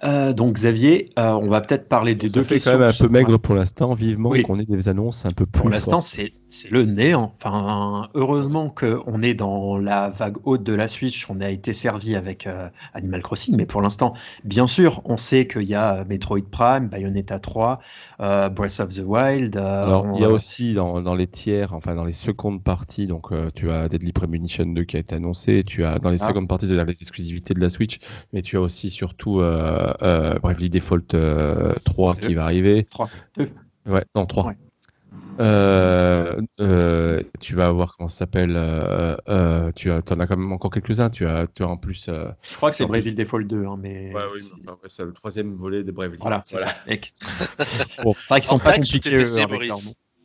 Euh, donc Xavier, euh, on va peut-être parler des deux fait quand même un peu maigre pour l'instant, vivement qu'on ait des annonces un peu plus. Pour l'instant, c'est le néant. Enfin, heureusement qu'on est dans la vague haute de la Switch, on a été servi avec euh, Animal Crossing, mais pour l'instant, bien sûr, on sait qu'il y a Metroid Prime, Bayonetta 3, Breath of the Wild. Alors, il y a aussi dans, les tiers, enfin dans les secondes parties, donc tu as Deadly Premonition 2 qui a été annoncé, tu as dans les ah. secondes parties de les exclusivités de la Switch, mais tu as aussi surtout euh, Bravely Default 3 euh, qui va arriver. 3. 2. Ouais, non, 3. Euh, euh, tu vas voir comment ça s'appelle. Euh, tu as, en as quand même encore quelques-uns. Tu as, tu as en plus. je crois que c'est Bravely Default 2, hein, mais. Ouais, oui, c'est le troisième volet de Bravely. Voilà, c'est ça, mec. [LAUGHS] bon, c'est vrai qu'ils sont pas compliqués.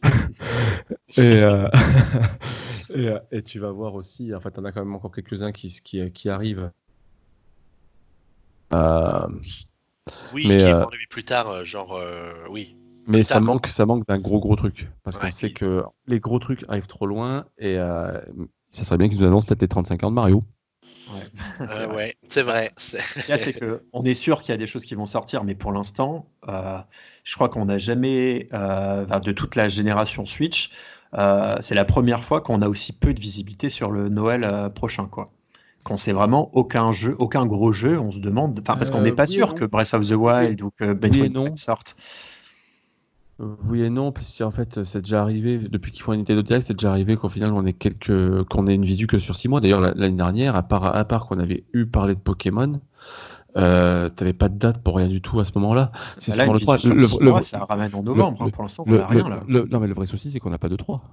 [LAUGHS] et, [LAUGHS] et, et, tu vas voir aussi. En fait, tu en as quand même encore quelques-uns qui, qui, qui arrivent. Euh, oui, mais, qui est vendu plus tard, euh, genre, oui. Mais ça manque, ça manque d'un gros gros truc. Parce qu'on sait que les gros trucs arrivent trop loin et ça serait bien qu'ils nous annoncent peut-être les 35 ans de Mario. Ouais, [LAUGHS] c'est vrai. c'est que on est sûr qu'il y a des choses qui vont sortir, mais pour l'instant, je crois qu'on n'a jamais, de toute la génération Switch, c'est la première fois qu'on a aussi peu de visibilité sur le Noël prochain, quoi qu'on sait vraiment aucun jeu, aucun gros jeu, on se demande, parce qu'on n'est pas euh, sûr que Breath of the Wild ou que Metroid sortent. Oui et non, si en fait c'est déjà arrivé, depuis qu'ils font une Nintendo Direct, c'est déjà arrivé qu'au final on ait quelques qu'on ait une visu que sur 6 mois. D'ailleurs l'année dernière, à part, à part qu'on avait eu parlé de Pokémon, euh, t'avais pas de date pour rien du tout à ce moment-là. C'est bah le 3. Le, ça ramène en novembre, hein, pour l'instant on n'a rien là. non mais le vrai souci c'est qu'on n'a pas de 3.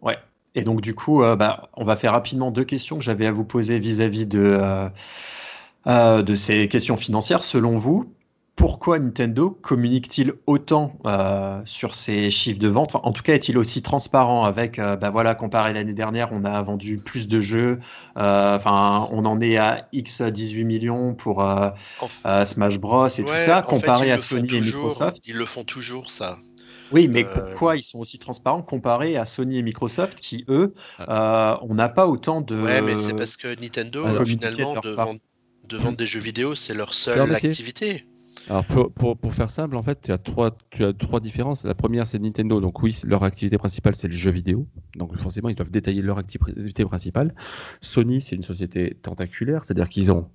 Ouais. Et donc du coup, euh, bah, on va faire rapidement deux questions que j'avais à vous poser vis-à-vis de, euh, euh, de ces questions financières. Selon vous, pourquoi Nintendo communique-t-il autant euh, sur ses chiffres de vente? En tout cas, est-il aussi transparent avec, euh, bah voilà, comparé l'année dernière, on a vendu plus de jeux, euh, enfin, on en est à X 18 millions pour Smash Bros et tout ça, comparé à Sony et Microsoft. Ils le font toujours, ça. Oui, mais pourquoi ils sont aussi transparents comparé à Sony et Microsoft qui, eux, on n'a pas autant de. Ouais, mais c'est parce que Nintendo, finalement, de, vendre, des jeux vidéo, c'est leur seule activité. Alors pour, pour, faire simple, en fait, tu as trois, tu as trois différences. La première, c'est Nintendo. Donc oui, leur activité principale, c'est le jeu vidéo. Donc forcément, ils doivent détailler leur activité principale. Sony, c'est une société tentaculaire, c'est-à-dire qu'ils ont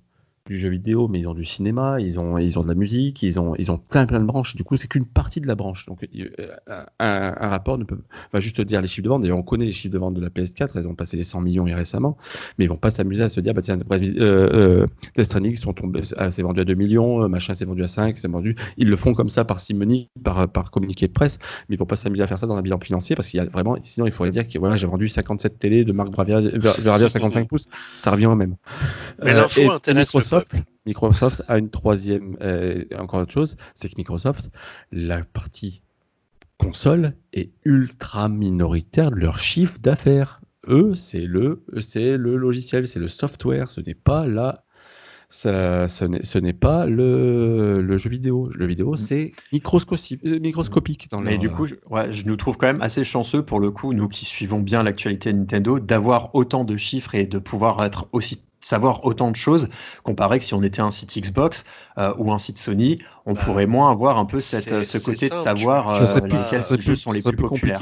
du jeu vidéo, mais ils ont du cinéma, ils ont, ils ont de la musique, ils ont, ils ont plein, plein de branches. Du coup, c'est qu'une partie de la branche. Donc, euh, un, rapport ne peut, va juste dire les chiffres de vente. D'ailleurs, on connaît les chiffres de vente de la PS4, elles ont passé les 100 millions récemment, mais ils vont pas s'amuser à se dire, bah tiens, euh, euh, Death Stranding sont tombés, c'est vendu à 2 millions, euh, machin, c'est vendu à 5, c'est vendu. Ils le font comme ça par simonie, par, par communiqué de presse, mais ils vont pas s'amuser à faire ça dans un bilan financier parce qu'il y a vraiment, sinon il faudrait dire que voilà, j'ai vendu 57 télé de marque Bravia, Bravia 55 pouces, ça revient au même. Mais l'info intéresse Microsoft, Microsoft a une troisième, euh, encore autre chose, c'est que Microsoft, la partie console est ultra minoritaire de leur chiffre d'affaires. Eux, c'est le, c'est le logiciel, c'est le software, ce n'est pas la ça, ce n'est pas le, le, jeu vidéo. Le vidéo, mm. c'est microscopique, euh, microscopique. Dans Mais du coup, je, ouais, je nous trouve quand même assez chanceux pour le coup, nous qui suivons bien l'actualité Nintendo, d'avoir autant de chiffres et de pouvoir être aussi savoir autant de choses comparé que si on était un site Xbox euh, ou un site Sony, on bah, pourrait moins avoir un peu cette, ce côté de savoir euh, lesquels jeux sont les plus, populaires.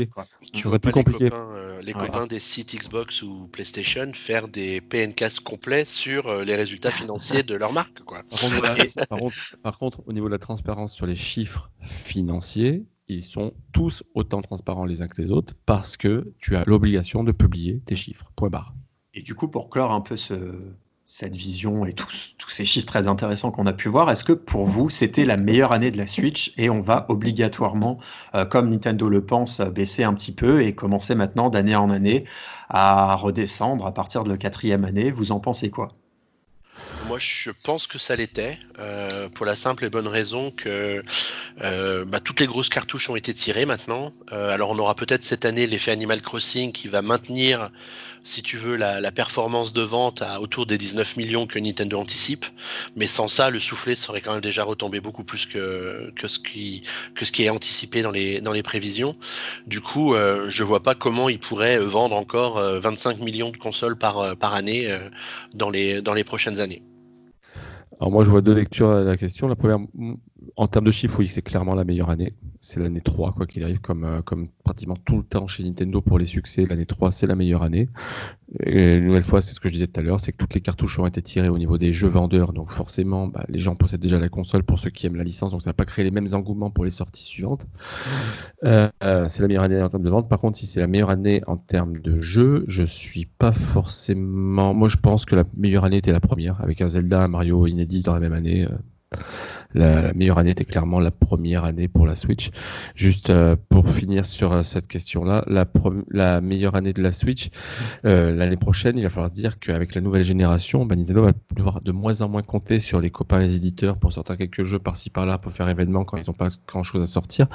Tu plus compliqué. Euh, les copains, des sites Xbox ou PlayStation faire des PNCast complets sur les résultats [LAUGHS] financiers de leur marque. Quoi. Par, contre, au niveau de la transparence sur les chiffres financiers, ils sont tous autant transparents les uns que les autres parce que tu as l'obligation de publier tes chiffres. Point barre. Et du coup, pour clore un peu cette vision et tous, ces chiffres très intéressants qu'on a pu voir, est-ce que pour vous, c'était la meilleure année de la Switch et on va obligatoirement, euh, comme Nintendo le pense, baisser un petit peu et commencer maintenant d'année en année à redescendre à partir de la quatrième année? Vous en pensez quoi? Moi, je pense que ça l'était, euh, pour la simple et bonne raison que euh, bah, toutes les grosses cartouches ont été tirées maintenant. alors, on aura peut-être cette année l'effet Animal Crossing qui va maintenir si tu veux, la, performance de vente à autour des 19 millions que Nintendo anticipe. Mais sans ça, le soufflet serait quand même déjà retombé beaucoup plus que, ce, qui, que ce qui est anticipé dans les, dans les prévisions. Du coup, euh, je vois pas comment ils pourraient vendre encore 25 euh, millions de consoles par, euh, par année dans, les, dans les prochaines années. Alors moi, je vois deux lectures à la question. La première, en termes de chiffres, oui, c'est clairement la meilleure année. C'est l'année 3, quoi qu'il arrive, comme, euh, comme pratiquement tout le temps chez Nintendo pour les succès. L'année 3, c'est la meilleure année. Et une nouvelle fois, c'est ce que je disais tout à l'heure, c'est que toutes les cartouches ont été tirées au niveau des jeux vendeurs. Donc forcément, bah, les gens possèdent déjà la console pour ceux qui aiment la licence. Donc ça va pas créer les mêmes engouements pour les sorties suivantes. Euh, euh, c'est la meilleure année en termes de vente. Par contre, si c'est la meilleure année en termes de jeux, je suis pas forcément... Moi, je pense que la meilleure année était la première, avec un Zelda, un Mario inédit dans la même année la, meilleure année était clairement la première année pour la Switch. Juste euh, pour finir sur euh, cette question-là, la, meilleure année de la Switch, euh, l'année prochaine, il va falloir dire qu'avec la nouvelle génération, bah, Nintendo va devoir de moins en moins compter sur les copains les éditeurs pour sortir quelques jeux par-ci par-là pour faire événement quand ils n'ont pas grand-chose à sortir.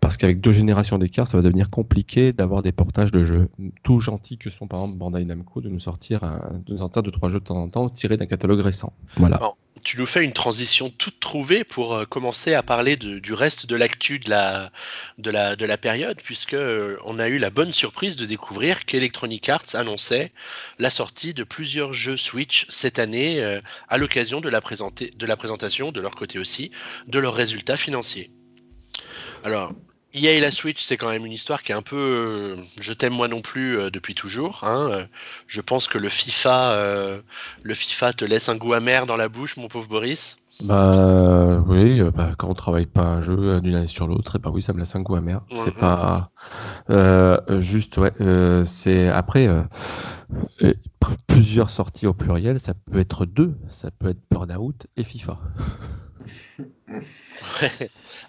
Parce qu'avec deux générations d'écart, ça va devenir compliqué d'avoir des portages de jeux. Tout gentils que sont par exemple Bandai Namco de nous sortir, de nous sortir deux trois jeux de temps en temps tirés d'un catalogue récent. Tu nous fais une transition toute trouvée pour euh, commencer à parler du reste de l'actu de la, de, la, de la période, puisque euh, on a eu la bonne surprise de découvrir qu'Electronic Arts annonçait la sortie de plusieurs jeux Switch cette année euh, à l'occasion de, la de la présentation, de leur côté aussi, de leurs résultats financiers. Alors, EA et la Switch, c'est quand même une histoire qui est un peu euh, je t'aime moi non plus euh, depuis toujours. Hein, euh. je pense que le FIFA, le FIFA te laisse un goût amer dans la bouche, mon pauvre Boris. Bah oui, bah, quand on travaille pas un jeu d'une année sur l'autre, et bah oui, ça me laisse un goût amer. C'est pas euh, juste, ouais. c'est après plusieurs sorties au pluriel, ça peut être deux, ça peut être Burnout et FIFA. [LAUGHS]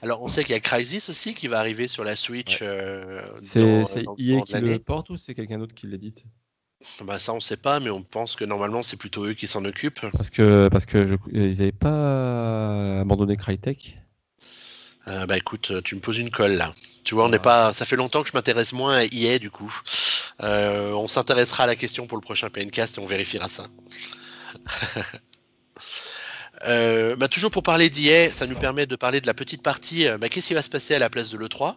Alors on sait qu'il y a Crysis aussi qui va arriver sur la Switch. c'est EA qui le porte ou c'est quelqu'un d'autre qui l'édite? Bah ça on sait pas, mais on pense que normalement c'est plutôt eux qui s'en occupent. Parce que parce que je, ils n'avaient pas abandonné Crytek? Euh, bah écoute, tu me poses une colle là. Tu vois, on n'est ah. pas. Ça fait longtemps que je m'intéresse moins à EA du coup. Euh, on s'intéressera à la question pour le prochain PNcast et on vérifiera ça. [LAUGHS] Euh, bah, toujours pour parler d'IA, ça nous permet de parler de la petite partie. Euh, bah, qu'est-ce qui va se passer à la place de l'E3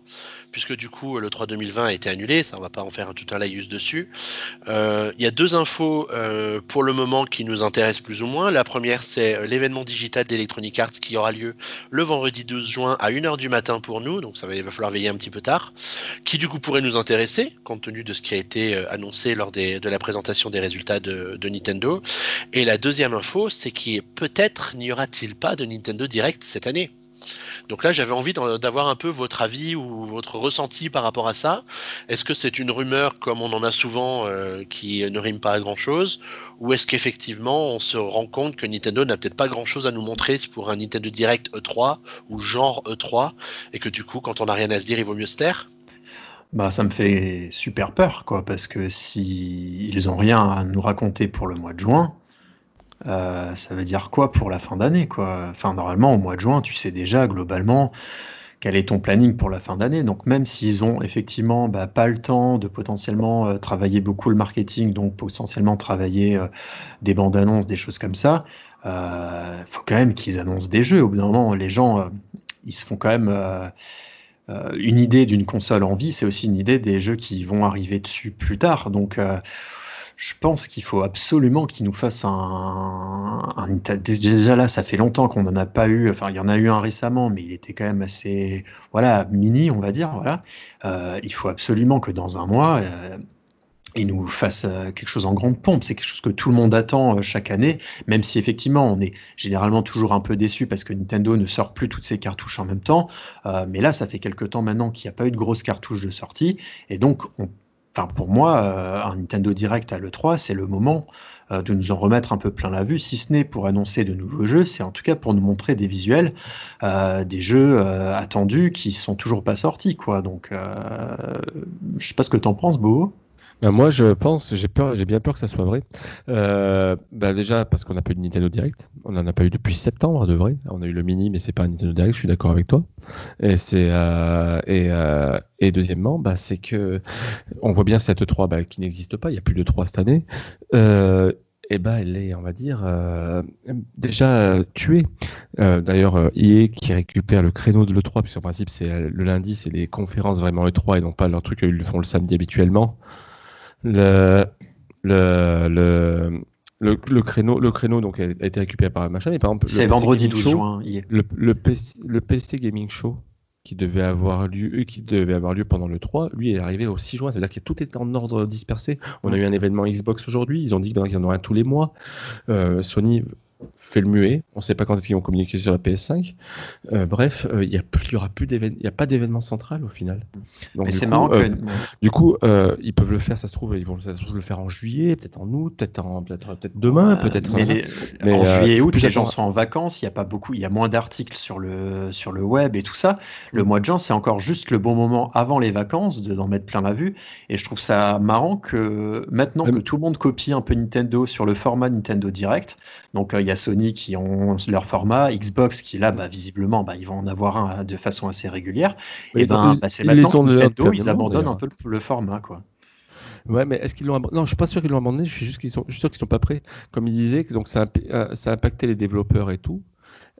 Puisque du coup, l'E3 2020 a été annulé, ça on va pas en faire un, tout un laïus dessus. Euh, il y a deux infos pour le moment qui nous intéressent plus ou moins. La première, c'est l'événement digital d'Electronic Arts qui aura lieu le vendredi 12 juin à 1h du matin pour nous, donc ça va, il va falloir veiller un petit peu tard. Qui du coup pourrait nous intéresser, compte tenu de ce qui a été annoncé lors de la présentation des résultats de, Nintendo. Et la deuxième info, c'est qui est peut-être n'y aura-t-il pas de Nintendo Direct cette année? Donc là, j'avais envie d'avoir un peu votre avis ou votre ressenti par rapport à ça. Est-ce que c'est une rumeur, comme on en a souvent, euh, qui ne rime pas à grand-chose? Ou est-ce qu'effectivement, on se rend compte que Nintendo n'a peut-être pas grand-chose à nous montrer pour un Nintendo Direct E3 ou genre E3 Et que du coup, quand on n'a rien à se dire, il vaut mieux se taire? Bah, ça me fait super peur, quoi, parce que si ils ont rien à nous raconter pour le mois de juin, euh, ça veut dire quoi pour la fin d'année, quoi? Enfin, normalement, au mois de juin, tu sais déjà globalement quel est ton planning pour la fin d'année. Donc, même s'ils ont effectivement bah, pas le temps de potentiellement euh, travailler beaucoup le marketing, donc potentiellement travailler euh, des bandes annonces, des choses comme ça, il faut quand même qu'ils annoncent des jeux. Au bout d'un moment, les gens, ils se font quand même une idée d'une console en vie, c'est aussi une idée des jeux qui vont arriver dessus plus tard. Donc, je pense qu'il faut absolument qu'il nous fasse un, Déjà là, ça fait longtemps qu'on n'en a pas eu. Enfin, il y en a eu un récemment, mais il était quand même assez, voilà, mini, on va dire. Voilà. Euh, il faut absolument que dans un mois, euh, il nous fasse euh, quelque chose en grande pompe. C'est quelque chose que tout le monde attend chaque année, même si effectivement on est généralement toujours un peu déçu parce que Nintendo ne sort plus toutes ses cartouches en même temps. mais là, ça fait quelque temps maintenant qu'il n'y a pas eu de grosses cartouches de sortie, et donc on Enfin, pour moi, euh, un Nintendo Direct à l'E3, c'est le moment euh, de nous en remettre un peu plein la vue, si ce n'est pour annoncer de nouveaux jeux, c'est en tout cas pour nous montrer des visuels, euh, des jeux attendus qui sont toujours pas sortis, quoi. Donc, je sais pas ce que tu en penses, Beau. Ben, moi, je pense, j'ai peur, j'ai bien peur que ça soit vrai. Euh, ben, déjà parce qu'on n'a pas eu de Nintendo Direct, on n'en a pas eu depuis septembre de vrai. On a eu le mini, mais c'est pas un Nintendo Direct. Je suis d'accord avec toi. Et c'est euh, et, euh, et deuxièmement, bah, c'est que on voit bien cette 3 bah, qui n'existe pas. Il y a plus de 3 cette année. et ben elle est, on va dire, déjà tuée. D'ailleurs, EA qui récupère le créneau de l'E3, puisqu'en principe, c'est le lundi, c'est les conférences vraiment E3 et non pas leur truc qu'ils font le samedi habituellement le, le, le, le, créneau, le créneau donc, a été récupéré par machin. Mais par exemple, c'est vendredi 12 juin. Le, le, PC, le PC Gaming Show qui devait avoir lieu, qui devait avoir lieu pendant le 3, lui est arrivé au 6 juin, c'est-à-dire que tout était en ordre dispersé. On a eu un événement Xbox aujourd'hui, ils ont dit qu'il y en aurait un tous les mois. Euh, Sony fait le muet. On ne sait pas quand est-ce qu'ils vont communiquer sur la PS5. Euh, bref, euh, il n'y aura plus d'événement, il a pas d'événement central au final. Donc, c'est marrant euh, que... Du coup, ils peuvent le faire, ça se trouve, ils vont le faire en juillet, peut-être en août, peut-être peut-être peut demain, peut-être. Mais, en juillet et août, les gens sont en vacances. Il y a pas beaucoup, il y a moins d'articles sur le sur le web et tout ça. Le mois de juin, c'est encore juste le bon moment avant les vacances d'en mettre plein la vue. Et je trouve ça marrant que maintenant que tout le monde copie un peu Nintendo sur le format Nintendo Direct, donc il y a Sony qui ont leur format, Xbox qui là, bah, visiblement, bah, ils vont en avoir un de façon assez régulière. et ben, bah, c'est maintenant que Nintendo, ils abandonnent un peu le, format, quoi. Ouais, mais est-ce qu'ils l'ont abandonné? Non, je suis pas sûr qu'ils l'ont abandonné. Je suis juste qu'ils sont, sûr qu'ils sont pas prêts. Comme ils disaient, donc ça a, euh, ça a impacté les développeurs et tout.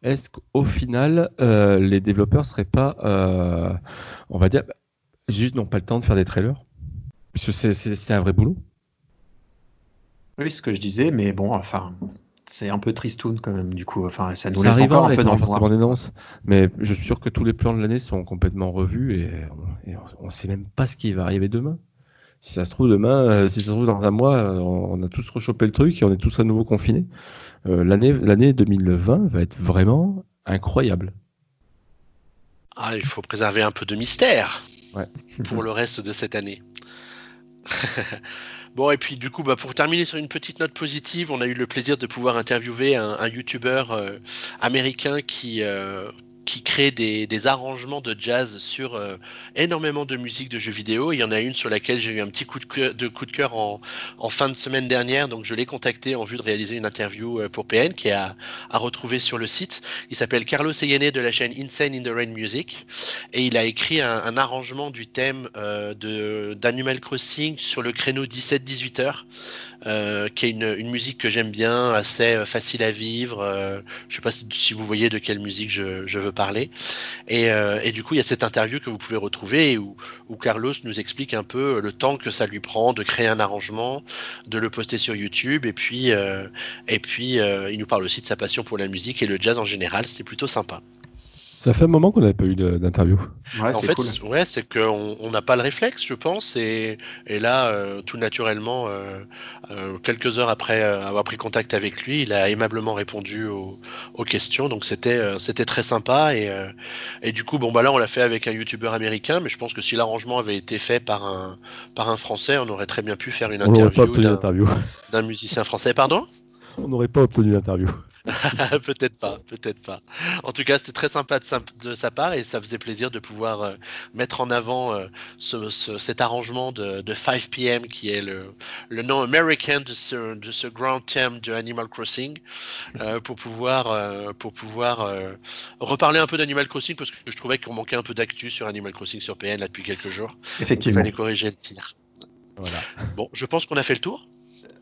Est-ce qu'au final, euh, les développeurs seraient pas, euh, on va dire, juste n'ont pas le temps de faire des trailers? C'est un vrai boulot. Oui, ce que je disais, mais bon, enfin, c'est un peu tristoun quand même du coup. Enfin, ça nous laisse encore un peu dans le mais je suis sûr que tous les plans de l'année sont complètement revus et on ne sait même pas ce qui va arriver demain. Si ça se trouve demain, si ça se trouve dans un mois, on a tous rechopé le truc et on est tous à nouveau confinés. l'année, l'année 2020 va être vraiment incroyable. Ah, il faut préserver un peu de mystère pour le reste de cette année. [LAUGHS] bon, et puis du coup, bah, pour terminer sur une petite note positive, on a eu le plaisir de pouvoir interviewer un, un YouTuber euh, américain qui, euh, qui crée des, arrangements de jazz sur euh, énormément de musique de jeux vidéo. Il y en a une sur laquelle j'ai eu un petit coup de cœur, coup de cœur en, fin de semaine dernière, donc je l'ai contacté en vue de réaliser une interview euh, pour PN qui est à, retrouver sur le site. Il s'appelle Carlos Eyene de la chaîne Insane in the Rain Music et il a écrit un, arrangement du thème euh, d'Animal Crossing sur le créneau 17-18 heures. Qui est une, musique que j'aime bien, assez facile à vivre. Je ne sais pas si, vous voyez de quelle musique je, veux parler. Et, du coup, il y a cette interview que vous pouvez retrouver où, où, Carlos nous explique un peu le temps que ça lui prend de créer un arrangement, de le poster sur YouTube, et puis, et puis il nous parle aussi de sa passion pour la musique et le jazz en général. C'était plutôt sympa. Ça fait un moment qu'on n'avait pas eu d'interview. Ouais, en fait, ouais, c'est qu'on n'a pas le réflexe, je pense, et, et là, euh, tout naturellement, euh, euh, quelques heures après avoir pris contact avec lui, il a aimablement répondu aux, aux questions, donc c'était c'était très sympa, et, et du coup, bon bah là, on l'a fait avec un YouTuber américain, mais je pense que si l'arrangement avait été fait par un par un Français, on aurait très bien pu faire une interview d'un musicien français. Pardon? On n'aurait pas obtenu l'interview. [LAUGHS] peut-être pas, peut-être pas. En tout cas, c'était très sympa de, sa part et ça faisait plaisir de pouvoir euh, mettre en avant euh, cet arrangement de, 5 p.m. qui est le, nom américain de ce, grand thème de Animal Crossing euh, pour pouvoir, pour pouvoir reparler un peu d'Animal Crossing parce que je trouvais qu'on manquait un peu d'actu sur Animal Crossing sur PN là depuis quelques jours. Effectivement. il fallait corriger le tir. Voilà. Bon, je pense qu'on a fait le tour.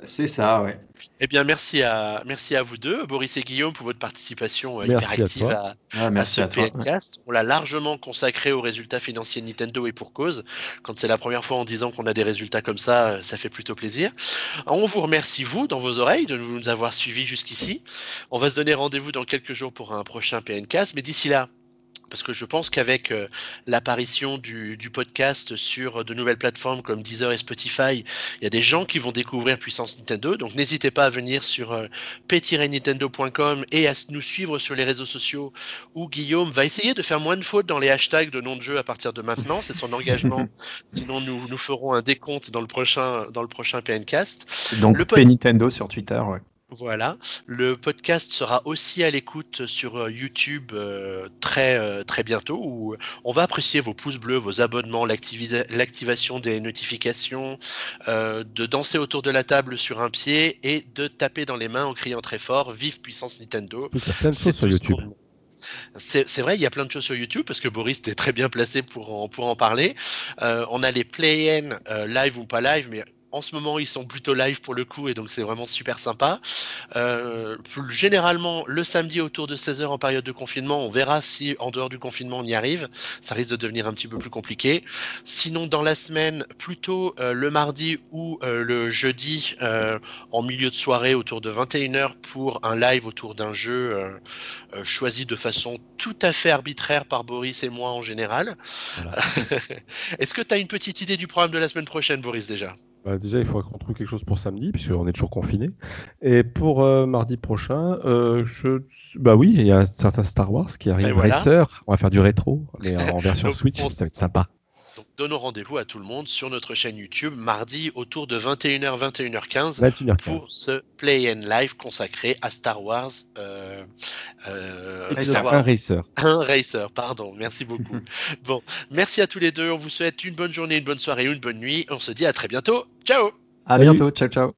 C'est ça, ouais. Eh bien, merci à, merci à vous deux, Boris et Guillaume, pour votre participation euh, hyper active à, à, ce PNcast. On l'a largement consacré aux résultats financiers de Nintendo et pour cause. Quand c'est la première fois en disant qu'on a des résultats comme ça, euh, ça fait plutôt plaisir. On vous remercie, vous, dans vos oreilles, de nous avoir suivis jusqu'ici. On va se donner rendez-vous dans quelques jours pour un prochain PNcast, mais d'ici là, parce que je pense qu'avec euh, l'apparition du, podcast sur de nouvelles plateformes comme Deezer et Spotify, il y a des gens qui vont découvrir Puissance Nintendo. Donc n'hésitez pas à venir sur euh, p-nintendo.com et à nous suivre sur les réseaux sociaux où Guillaume va essayer de faire moins de fautes dans les hashtags de nom de jeu à partir de maintenant. C'est son engagement. [LAUGHS] Sinon, nous, nous ferons un décompte dans le prochain, dans le prochain PNcast. Donc le P-Nintendo sur Twitter, ouais. Voilà, le podcast sera aussi à l'écoute sur euh, YouTube euh, très euh, très bientôt où on va apprécier vos pouces bleus, vos abonnements, l'activation des notifications, de danser autour de la table sur un pied et de taper dans les mains en criant très fort "Vive puissance Nintendo". C'est sur YouTube. C'est vrai, il y a plein de choses sur YouTube parce que Boris était très bien placé pour en, pour en parler. on a les play-in live ou pas live, mais en ce moment, ils sont plutôt live pour le coup et donc c'est vraiment super sympa. Euh, généralement, le samedi autour de 16h en période de confinement, on verra si en dehors du confinement on y arrive. Ça risque de devenir un petit peu plus compliqué. Sinon, dans la semaine, plutôt euh, le mardi ou euh, le jeudi en milieu de soirée autour de 21h pour un live autour d'un jeu choisi de façon tout à fait arbitraire par Boris et moi en général. [LAUGHS] Est-ce que tu as une petite idée du programme de la semaine prochaine, Boris, déjà? Bah, déjà, il faudra qu'on trouve quelque chose pour samedi, puisqu'on est toujours confiné. Et pour euh, mardi prochain, euh, je... bah oui, il y a un certain Star Wars qui arrive. Racer, on va faire du rétro, mais en [LAUGHS] version Switch, ça va être sympa. Donc donnons rendez-vous à tout le monde sur notre chaîne YouTube mardi autour de 21h 21h15 pour ce play and live consacré à Star Wars. Euh, euh, un racer. Un racer, pardon. Merci beaucoup. [LAUGHS] bon, merci à tous les deux. On vous souhaite une bonne journée, une bonne soirée, une bonne nuit. On se dit à très bientôt. Ciao. À bientôt. Ciao ciao.